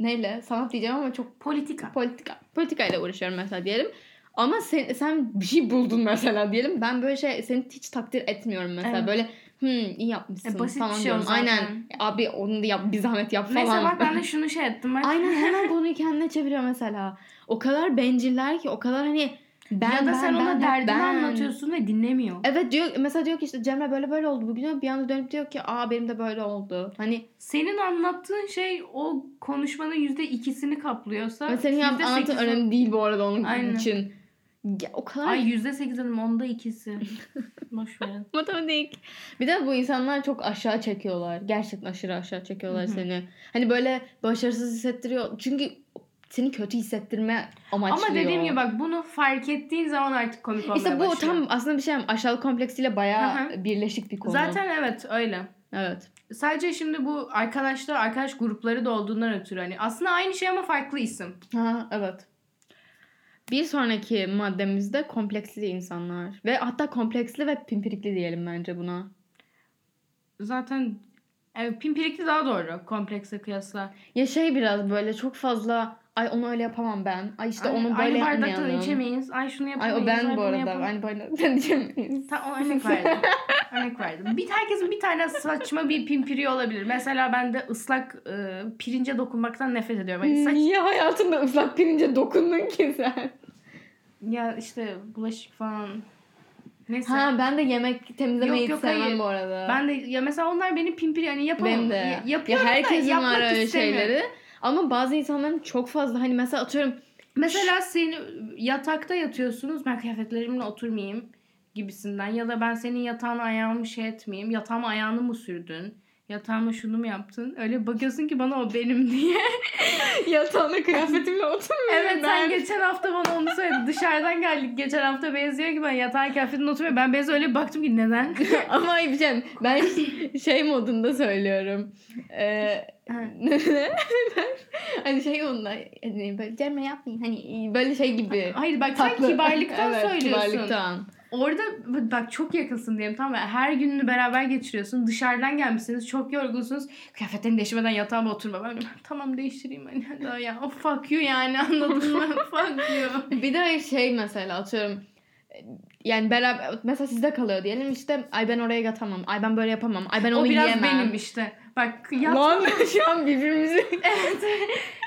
neyle? Sanat diyeceğim ama çok Politika. politika. Politikayla uğraşıyorum mesela diyelim. Ama sen, sen bir şey buldun mesela diyelim. Ben böyle şey seni hiç takdir etmiyorum mesela. Evet. Böyle hmm iyi yapmışsın E, basit falan bir şey o diyorum. zaten. Aynen. Abi onu da yap bir zahmet yap falan. Neyse bak ben de şunu şey ettim. Bak. Aynen hemen konuyu kendine çeviriyor mesela. O kadar benciller ki o kadar hani ben ya da ben, sen ona ben, derdini ben. anlatıyorsun ve dinlemiyor. Evet diyor mesela diyor ki işte Cemre böyle böyle oldu bugün bir anda dönüp diyor ki aa benim de böyle oldu. Hani Senin anlattığın şey o konuşmanın yüzde ikisini kaplıyorsa ve senin yap- yüzde anlattığın önemli değil bu arada onun Aynen. için. Ya, o kadar Ay yüzde sekiz dedim onda ikisi. Boş verin. matematik. Bir de bu insanlar çok aşağı çekiyorlar. Gerçekten aşırı aşağı çekiyorlar Hı hı. seni. Hani böyle başarısız hissettiriyor. Çünkü seni kötü hissettirme amaçlıyor. Ama dediğim gibi bak bunu fark ettiğin zaman artık komik olmaya İşte bu başlıyor. tam aslında bir şey aşağılık kompleksiyle bayağı Hı birleşik bir konu. Zaten evet öyle. Evet. Sadece şimdi bu arkadaşlar, arkadaş grupları da olduğundan ötürü hani aslında aynı şey ama farklı isim. Ha evet. Bir sonraki maddemizde kompleksli insanlar. Ve hatta kompleksli ve pimpirikli diyelim bence buna. Zaten evet, pimpirikli daha doğru komplekse kıyasla. Ya şey biraz böyle çok fazla ay onu öyle yapamam ben. Ay işte Ay, onu böyle aynı bardaktan yapmayalım. içemeyiz. Ay şunu Ay yapamayız. o ben ay bu arada. yapamayız. Aynı bardaktan içemeyiz. Ta, o örnek verdim. örnek verdim. Bir herkesin bir tane saçma bir pimpiri olabilir. Mesela ben de ıslak e, pirince dokunmaktan nefret ediyorum. Hani saç, Niye hayatında ıslak pirince dokundun ki sen? Ya işte bulaşık falan. Neyse. Ha ben de yemek temizlemeyi Yok, hiç yok, sevmem hayır. bu arada. Ben de ya mesela onlar benim pimpiri hani yapamam. Benim de. Ya- Ya Yapıyorum da herkesin yapmak var öyle şeyleri. Ama bazı insanların çok fazla hani mesela atıyorum Mesela seni yatakta yatıyorsunuz ben kıyafetlerimle oturmayayım gibisinden ya da ben senin yatağına ayağımı şey etmeyeyim yatağıma ayağını mı sürdün yatağıma şunu mu yaptın öyle bakıyorsun ki bana o benim diye. yatağına kıyafetimle oturmuyorum evet sen ben. geçen hafta bana onu söyledin dışarıdan geldik geçen hafta benziyor ki ben yatağın kıyafetine oturmuyorum ben Beyza öyle baktım ki neden? Ama ayıp canım. Ben şey modunda söylüyorum. Ee, hani şey modunda hani böyle yapmayın. Hani böyle şey gibi. Hayır bak sen kibarlıktan evet, söylüyorsun. Kibarlıktan. Orada bak çok yakınsın diyelim tamam mı? Her gününü beraber geçiriyorsun. Dışarıdan gelmişsiniz. Çok yorgunsunuz. Kıyafetlerini değiştirmeden yatağıma oturma. Ben tamam değiştireyim hani daha ya. O fuck you yani anladın mı? fuck you. Bir de şey mesela atıyorum yani beraber mesela sizde kalıyor diyelim işte ay ben oraya yatamam. Ay ben böyle yapamam. Ay ben onu o biraz yiyemem. benim işte. Bak yatma, Lan şu an birbirimizi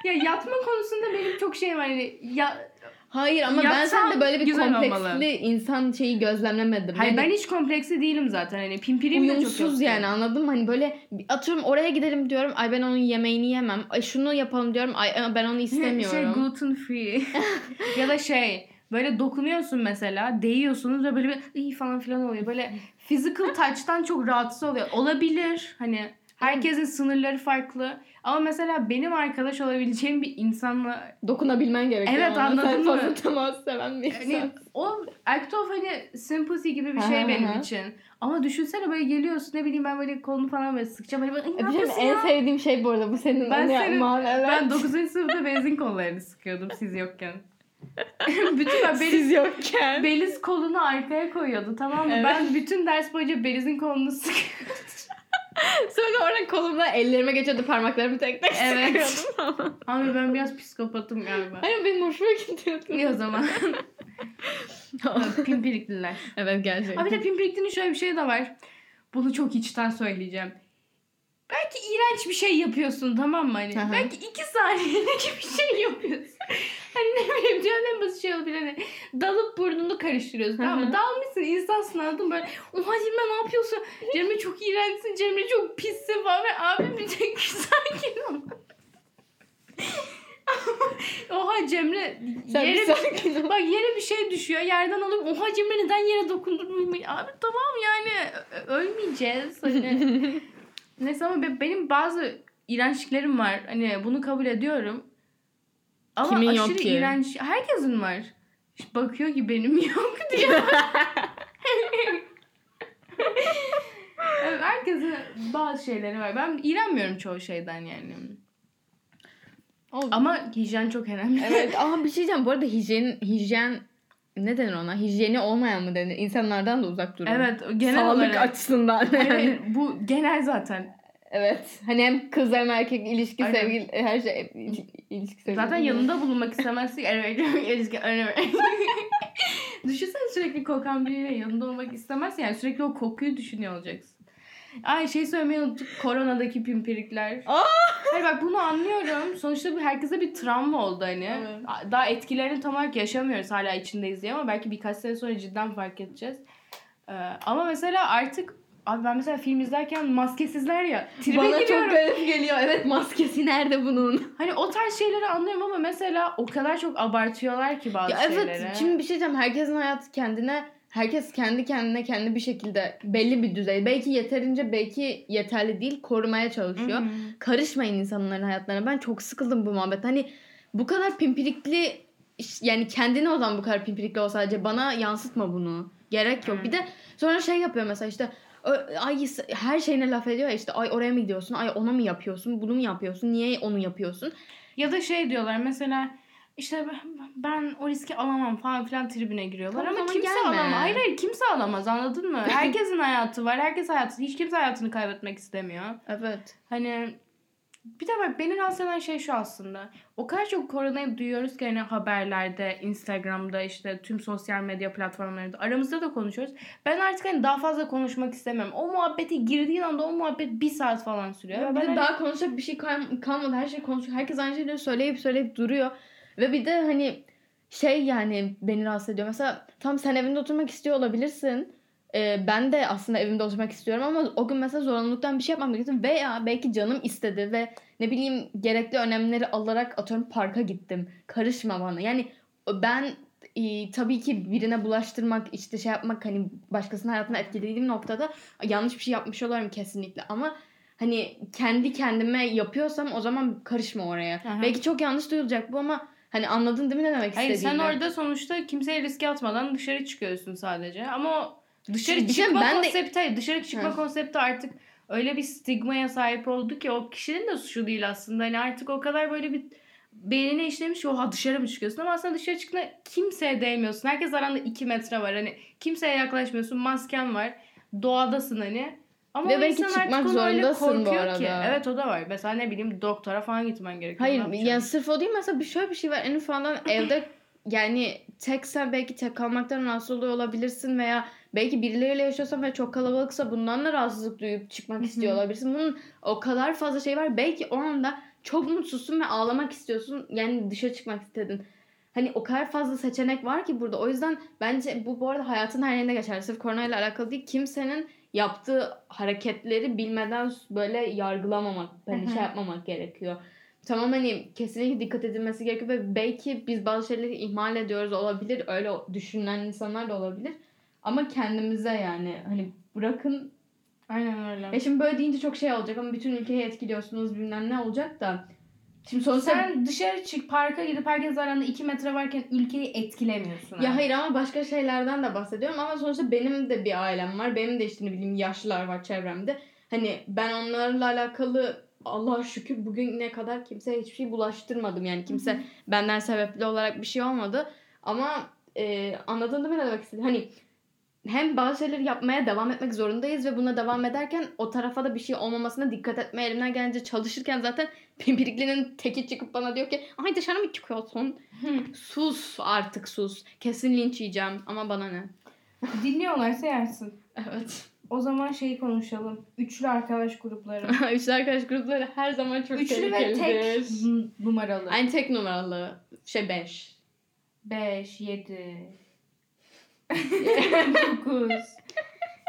ya yatma konusunda benim çok şey var. Hani ya, Hayır ama ben Yatsam sende böyle bir güzel kompleksli olmalı. insan şeyi gözlemlemedim. hayır Yani ben hiç kompleksi değilim zaten. Hani pimpirim de çok yok. yani anladın mı? Hani böyle atıyorum oraya gidelim diyorum. Ay ben onun yemeğini yemem. Ay şunu yapalım diyorum. Ay ben onu Şey istemiyorum. gluten free. ya da şey böyle dokunuyorsun mesela değiyorsunuz ve böyle bir iyi falan filan oluyor. Böyle physical touch'tan çok rahatsız oluyor. Olabilir hani herkesin sınırları farklı. Ama mesela benim arkadaş olabileceğim bir insanla Dokunabilmen gerekiyor. Evet, ona. anladın Sen mı? fazla temas seven bir hani insan. o act of hani sympathy gibi bir şey benim için. Ama düşünsene böyle geliyorsun ne bileyim ben böyle kolunu falan böyle sıkacağım. Hani böyle, "Ay, ne yapıyorsun en ya?" sevdiğim şey bu arada bu senin Ben onu senin- yapman. Evet. Ben 9. sınıfta benzin kollarını sıkıyordum siz yokken. bütün ben Beliz, Siz yokken. Beliz kolunu arkaya koyuyordu tamam mı? Evet. Ben bütün ders boyunca Beliz'in kolunu sıkıyordum. Sonra orada kolumla ellerime geçiyordu parmaklarımı tek tek Evet. Abi ben biraz psikopatım galiba. Hayır benim hoşuma gidiyordu. İyi o zaman. Pimpirikliler. evet gerçekten. Abi de pimpiriklinin şöyle bir şey de var. Bunu çok içten söyleyeceğim. Belki iğrenç bir şey yapıyorsun tamam mı? Hani belki iki saniyelik bir şey yapıyorsun. Hani ne bileyim dünyanın en basit şey olabilir. Hani dalıp burnunu karıştırıyorsun tamam mı? Dalmışsın insansın anladın? Böyle oha Cemre ne yapıyorsun? Cemre çok iğrençsin. Cemre çok pissin falan. Ve abi bir tek sakin ol. Oha Cemre Sen yere bir. Bak yere bir şey düşüyor. Yerden alıp oha Cemre neden yere dokundun? Abi tamam yani ölmeyeceğiz. Hani. Neyse ama be- benim bazı iğrençliklerim var. Hani bunu kabul ediyorum. Ama Kimin yok aşırı ki? iğrenç. Herkesin var. İşte bakıyor ki benim yok diyor. Evet, Herkesin bazı şeyleri var. Ben iğrenmiyorum çoğu şeyden yani. Ama hijyen çok önemli. Evet ama bir şey diyeceğim. Bu arada hijyen, hijyen ne denir ona? Hijyeni olmayan mı denir? İnsanlardan da uzak durun. Evet genel Sağlık olarak. açısından. Hayır, yani. hayır, bu genel zaten. Evet. Hani hem kız hem erkek ilişki, Aynen. sevgili, her şey il- ilişki, sevgili. Zaten yanında bulunmak istemezsin. Evet, ilişki önemli. Düşünsene sürekli kokan biriyle yanında olmak istemezsin. Yani sürekli o kokuyu düşünüyor olacaksın. Ay şey söylemeyi unuttuk. Koronadaki pimpirikler. Aa! Hayır bak bunu anlıyorum. Sonuçta bu herkese bir travma oldu hani. Evet. Daha etkilerini tam olarak yaşamıyoruz hala içindeyiz diye ama belki birkaç sene sonra cidden fark edeceğiz. Ee, ama mesela artık abi ben mesela film izlerken maskesizler ya. Tribe Bana giriyorum. çok garip geliyor. Evet maskesi nerede bunun? Hani o tarz şeyleri anlıyorum ama mesela o kadar çok abartıyorlar ki bazı Ya şeyleri. evet şimdi bir şey diyeceğim. Herkesin hayatı kendine herkes kendi kendine kendi bir şekilde belli bir düzey. Belki yeterince belki yeterli değil korumaya çalışıyor. Hı hı. Karışmayın insanların hayatlarına. Ben çok sıkıldım bu muhabbet. Hani bu kadar pimpirikli yani kendine o zaman bu kadar pimpirikli ol sadece bana yansıtma bunu. Gerek yok. Hı. Bir de sonra şey yapıyor mesela işte ay her şeyine laf ediyor ya işte ay oraya mı gidiyorsun? Ay ona mı yapıyorsun? Bunu mu yapıyorsun? Niye onu yapıyorsun? Ya da şey diyorlar mesela işte ben- o riski alamam falan filan tribüne giriyorlar Tamam, ama kimse gelme. alamaz. Hayır hayır kimse alamaz anladın mı? Herkesin hayatı var. Herkes hayatı. Hiç kimse hayatını kaybetmek istemiyor. Evet. Hani bir de bak beni rahatsız eden şey şu aslında. O kadar çok koronayı duyuyoruz ki hani haberlerde, Instagram'da işte tüm sosyal medya platformlarında aramızda da konuşuyoruz. Ben artık hani daha fazla konuşmak istemiyorum. O muhabbete girdiğin anda o muhabbet bir saat falan sürüyor. Ya ben de hani- daha konuşacak bir şey kal- kalmadı. Her şey konuşuyor. Herkes aynı şeyleri söyleyip söyleyip duruyor. Ve bir de hani şey yani beni rahatsız ediyor. Mesela tam sen evinde oturmak istiyor olabilirsin. Ee, ben de aslında evimde oturmak istiyorum ama o gün mesela zorunluluktan bir şey yapmam gerekiyor. Veya belki canım istedi ve ne bileyim gerekli önlemleri alarak atıyorum parka gittim. Karışma bana. Yani ben e, tabii ki birine bulaştırmak işte şey yapmak hani başkasının hayatını etkilediğim noktada yanlış bir şey yapmış olurum kesinlikle ama hani kendi kendime yapıyorsam o zaman karışma oraya. Aha. Belki çok yanlış duyulacak bu ama hani anladın değil mi ne demek Hayır istediğimi? sen orada sonuçta kimseye riske atmadan dışarı çıkıyorsun sadece. Ama o dışarı Bir şey çıkma ben de- konsepti, hayır, dışarı çıkma Ha. konsepti artık öyle bir stigmaya sahip oldu ki o kişinin de suçu değil aslında. Hani artık o kadar böyle bir beynine işlemiş ki oha dışarı mı çıkıyorsun ama aslında dışarı çıktığında kimseye değmiyorsun. Herkes aranda 2 metre var. Hani kimseye yaklaşmıyorsun. Masken var. Doğadasın hani. Ama Ve belki çıkmak zorundasın bu korkuyor Ki. arada. Evet o da var. Mesela ne bileyim doktora falan gitmen gerekiyor. Hayır yani sırf o değil mesela bir şöyle bir şey var en ufandan evde yani teksen belki tek kalmaktan rahatsız oluyor olabilirsin veya belki birileriyle yaşıyorsan ve çok kalabalıksa bundan da rahatsızlık duyup çıkmak istiyor olabilirsin. Bunun o kadar fazla şey var. Belki o anda çok mutsuzsun ve ağlamak istiyorsun. Yani dışarı çıkmak istedin. Hani o kadar fazla seçenek var ki burada. O yüzden bence bu bu arada hayatın her yerinde geçerli. Sırf koronayla alakalı değil. Kimsenin yaptığı hareketleri bilmeden böyle yargılamamak, hani şey yapmamak gerekiyor. Tamam hani kesinlikle dikkat edilmesi gerekiyor ve belki biz bazı şeyleri ihmal ediyoruz olabilir. Öyle düşünen insanlar da olabilir. Ama kendimize yani hani bırakın. Aynen öyle. Ya şimdi böyle deyince çok şey olacak ama bütün ülkeyi etkiliyorsunuz bilmem ne olacak da. Şimdi sonuçta Sen dışarı çık parka gidip herkes aranda 2 metre varken ülkeyi etkilemiyorsun. Ya hayır ama başka şeylerden de bahsediyorum ama sonuçta benim de bir ailem var. Benim de işte ne bileyim yaşlılar var çevremde. Hani ben onlarla alakalı Allah'a şükür bugüne kadar kimseye hiçbir şey bulaştırmadım. Yani kimse Hı hı. benden sebepli olarak bir şey olmadı. Ama e, anladın değil mi ne demek istediğim? Hani hem bazı şeyleri yapmaya devam etmek zorundayız ve buna devam ederken o tarafa da bir şey olmamasına dikkat etmeye elimden gelince çalışırken zaten pimpiriklinin teki çıkıp bana diyor ki ay dışarı mı çıkıyorsun? Sus artık sus. Kesin linç yiyeceğim ama bana ne? Dinliyorlarsa yersin. Evet. O zaman şeyi konuşalım. Üçlü arkadaş grupları. Üçlü arkadaş grupları her zaman çok Üçlü ve tek tehlikelidir. n- numaralı. Aynı tek numaralı. Şey 5. 5, 7, 9,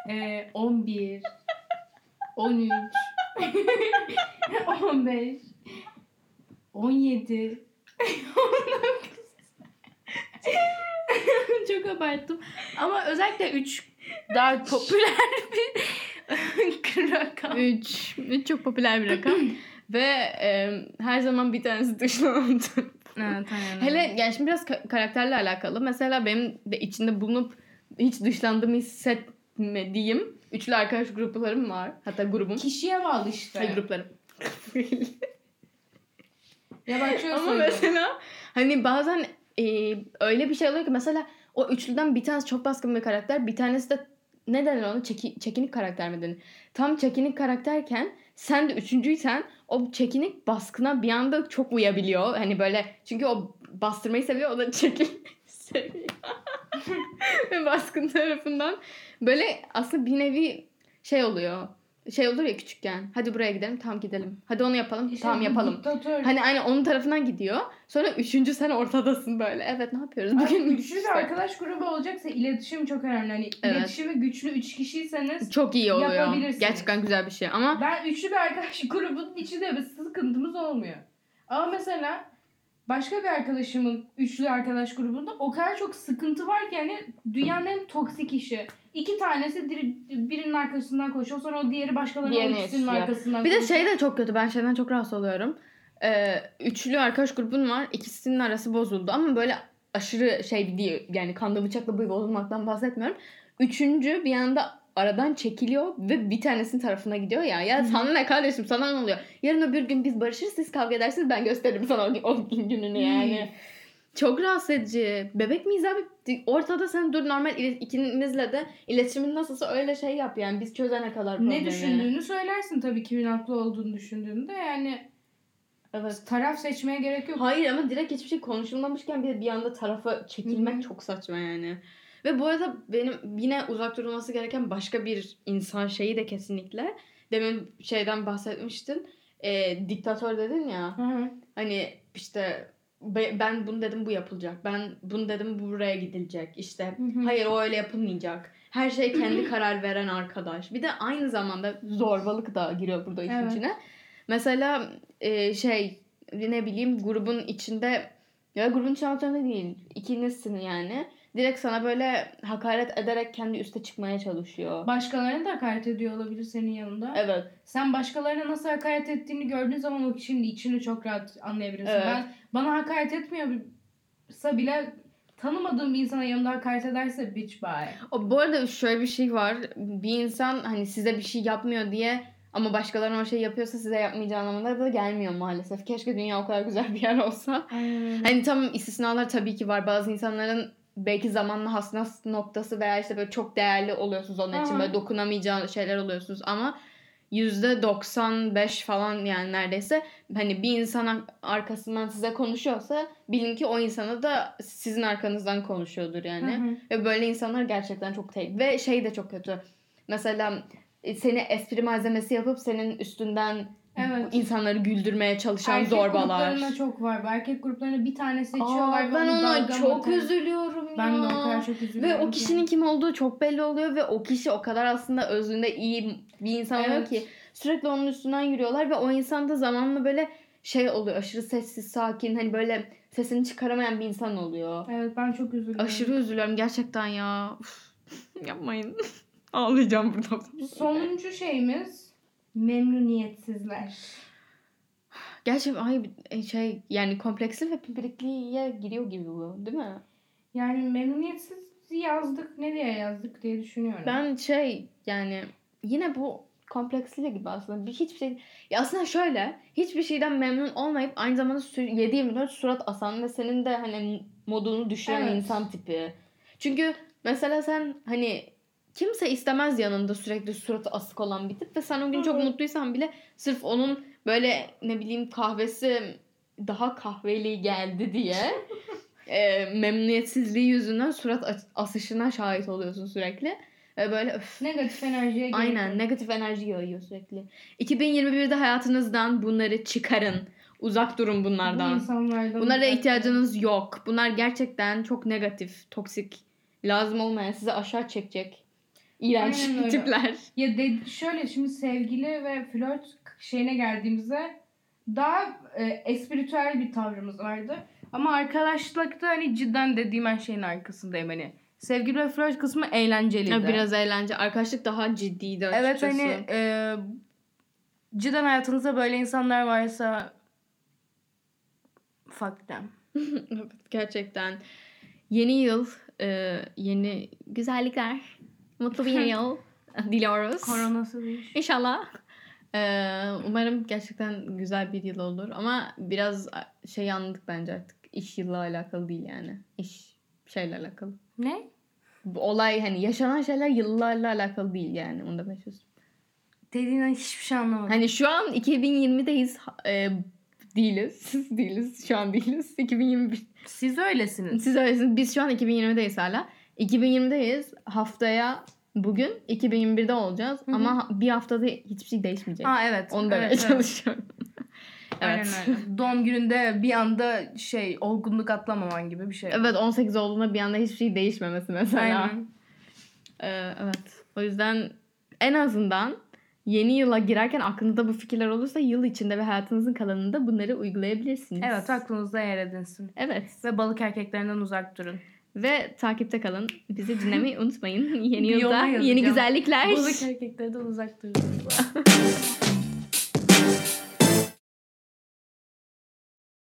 e, 11, 13, 15, 17, Çok abarttım. Ama özellikle 3 daha popüler bir rakam. 3. 3 çok popüler bir rakam. Ve e, her zaman bir tanesi dışlandı. Evet, aynen. Hele yani şimdi biraz ka- karakterle alakalı. Mesela benim de içinde bulunup hiç dışlandığımı hissetmediğim üçlü arkadaş gruplarım var. Hatta grubum. kişiye bağlı işte. Hayır gruplarım. Ya bak şöyle Ama söyleyeyim. mesela hani bazen e, öyle bir şey oluyor ki mesela o üçlüden bir tanesi çok baskın bir karakter. Bir tanesi de ne denir ona? Çeki, çekinik karakter mi denir? Tam çekinik karakterken sen de üçüncüysen o çekinik baskına bir anda çok uyabiliyor. Hani böyle çünkü o bastırmayı seviyor o da çekin seviyor. Ve baskın tarafından böyle aslında bir nevi şey oluyor. Şey olur ya küçükken. Hadi buraya gidelim. Tamam gidelim. Hadi onu yapalım. İşte bu yapalım. Diktatör. Hani aynı onun tarafından gidiyor. Sonra üçüncü sen ortadasın böyle. Evet ne yapıyoruz Bugün bugün? güçlü bir arkadaş grubu olacaksa iletişim çok önemli. Hani Evet. iletişimi güçlü 3 kişiyseniz Çok iyi oluyor. Gerçekten güzel bir şey ama ben üçlü bir arkadaş grubunun içinde bir sıkıntımız olmuyor. Ama mesela başka bir arkadaşımın üçlü arkadaş grubunda o kadar çok sıkıntı var ki yani dünyanın en toksik işi. İki tanesi diri- birinin arkasından koşuyor sonra o diğeri başkalarının o ikisinin yetişiyor. arkasından bir de koşuyor. şey de çok kötü. Ben şeyden çok rahatsız oluyorum. Ee, üçlü arkadaş grubun var. İkisinin arası bozuldu ama böyle aşırı şey değil. Yani kanlı bıçakla bu bozulmaktan bahsetmiyorum. Üçüncü bir anda aradan çekiliyor ve bir tanesinin tarafına gidiyor ya. Ya sana ne kardeşim sana ne oluyor? Yarın öbür gün biz barışırız siz kavga edersiniz ben gösteririm sana o, o gününü yani. Çok rahatsız edici. Bebek miyiz abi? Ortada sen dur normal ikinizle de iletişimin nasılsa öyle şey yap yani biz çözene kadar problemi. ne düşündüğünü söylersin tabii kimin haklı olduğunu düşündüğünde yani Evet. taraf seçmeye gerek yok. Hayır ama direkt hiçbir şey konuşulmamışken bir de bir anda tarafa çekilmek Hı hı. çok saçma yani. Ve bu arada benim yine uzak durulması gereken başka bir insan şeyi de kesinlikle. Demin şeyden bahsetmiştin. E, diktatör dedin ya. Hı hı. Hani işte be- ben bunu dedim bu yapılacak. Ben bunu dedim bu buraya gidilecek. İşte Hı hı. hayır o öyle yapılmayacak. Her şey kendi karar veren arkadaş. Bir de aynı zamanda zorbalık da giriyor burada işin Evet. içine. Mesela e, şey ne bileyim grubun içinde ya grubun içinde değil. İkinizsin yani. Direkt sana böyle hakaret ederek kendi üste çıkmaya çalışıyor. Başkalarına da hakaret ediyor olabilir senin yanında. Evet. Sen başkalarına nasıl hakaret ettiğini gördüğün zaman o kişinin içini çok rahat anlayabilirsin. Evet. Ben bana hakaret etmiyorsa bile tanımadığım bir insana yanımda hakaret ederse bitch bye. O, bu arada şöyle bir şey var. Bir insan hani size bir şey yapmıyor diye ama başkalarına o şey yapıyorsa size yapmayacağı anlamına da gelmiyor maalesef. Keşke dünya o kadar güzel bir yer olsa. Hani tam istisnalar tabii ki var. Bazı insanların belki zamanla hassas noktası veya işte böyle çok değerli oluyorsunuz onun için. Aha. Böyle dokunamayacağınız şeyler oluyorsunuz ama %95 falan yani neredeyse hani bir insan arkasından size konuşuyorsa bilin ki o insana da sizin arkanızdan konuşuyordur yani. Hı hı. Ve böyle insanlar gerçekten çok tehlikeli. Ve şey de çok kötü. Mesela e, seni espri malzemesi yapıp senin üstünden Evet. insanları güldürmeye çalışan Erkek zorbalar. gruplarında çok var. Erkek gruplarına bir tane seçiyorlar. Aa, ben ona çok mı- üzülüyorum ya. Ben de o kadar çok üzülüyorum. Ve o ki. kişinin kim olduğu çok belli oluyor ve o kişi o kadar aslında özünde iyi bir insan oluyor Evet. ki sürekli onun üstünden yürüyorlar ve o insan da zamanla böyle şey oluyor aşırı sessiz sakin hani böyle sesini çıkaramayan bir insan oluyor. Evet ben çok üzülüyorum. Aşırı üzülüyorum gerçekten ya. Uf, Yapmayın. Ağlayacağım burada. Sonuncu şeyimiz memnuniyetsizler. Gerçi ay şey yani kompleksli ve pimpirikliye giriyor gibi bu değil mi? Yani memnuniyetsiz yazdık. Ne diye yazdık diye düşünüyorum. Ben şey yani yine bu kompleksli gibi aslında. Bir hiçbir şey ya aslında şöyle hiçbir şeyden memnun olmayıp aynı zamanda sü- 7-24 surat asan ve senin de hani modunu düşüren Evet. insan tipi. Çünkü mesela sen hani kimse istemez yanında sürekli suratı asık olan bir tip ve sen o gün çok mutluysan bile sırf onun böyle ne bileyim kahvesi daha kahveli geldi diye e, memnuniyetsizliği yüzünden surat as- asışına şahit oluyorsun sürekli. Ve böyle öf, Negatif enerjiye gerek aynen negatif enerji yayıyor sürekli. 2021'de hayatınızdan bunları çıkarın. Uzak durun Bu bunlardan. insanlardan Bunlara ihtiyacınız yok. Bunlar gerçekten çok negatif, toksik, lazım olmayan, sizi aşağı çekecek iğrenç Aynen öyle. tipler. Ya de, şöyle şimdi sevgili ve flört şeyine geldiğimizde daha e, espritüel bir tavrımız vardı. Ama arkadaşlıkta hani cidden dediğim her şeyin arkasındayım hani. Sevgi ve flört kısmı eğlenceliydi. Ya biraz eğlence. Arkadaşlık daha ciddiydi Evet açıkçası. hani e, cidden hayatınızda böyle insanlar varsa fuck them. Evet, gerçekten. Yeni yıl, e, yeni güzellikler, mutlu bir yıl diliyoruz. Koronası değil. İnşallah. E, umarım gerçekten güzel bir yıl olur. Ama biraz şey anladık bence artık. İş yılla alakalı değil yani. İş şeyle alakalı. Ne? Bu olay hani yaşanan şeyler yıllarla alakalı değil yani. Onu da başlıyorsun. Dediğinden hiçbir şey anlamadım. Hani şu an 2020'deyiz. E, değiliz. değiliz. Şu an değiliz. 2021 Siz öylesiniz. Siz öylesiniz. Biz şu an 2020'deyiz hala. 2020'deyiz. Haftaya bugün 2021'de olacağız. Hı hı. Ama bir haftada hiçbir şey değişmeyecek. Aa evet. Onu demeye evet, evet. çalışıyorum. Aynen evet. öyle. Doğum gününde bir anda şey olgunluk atlamaman gibi bir şey. Evet 18 olduğunda bir anda hiçbir şey değişmemesi mesela. Aynen. Ee, evet. O yüzden en azından yeni yıla girerken aklınızda bu fikirler olursa yıl içinde ve hayatınızın kalanında bunları uygulayabilirsiniz. Evet aklınızda yer edinsin. Evet. Ve balık erkeklerinden uzak durun. Ve takipte kalın. Bizi dinlemeyi unutmayın. Yeni yılda yeni güzellikler. Balık erkeklerden uzak durun.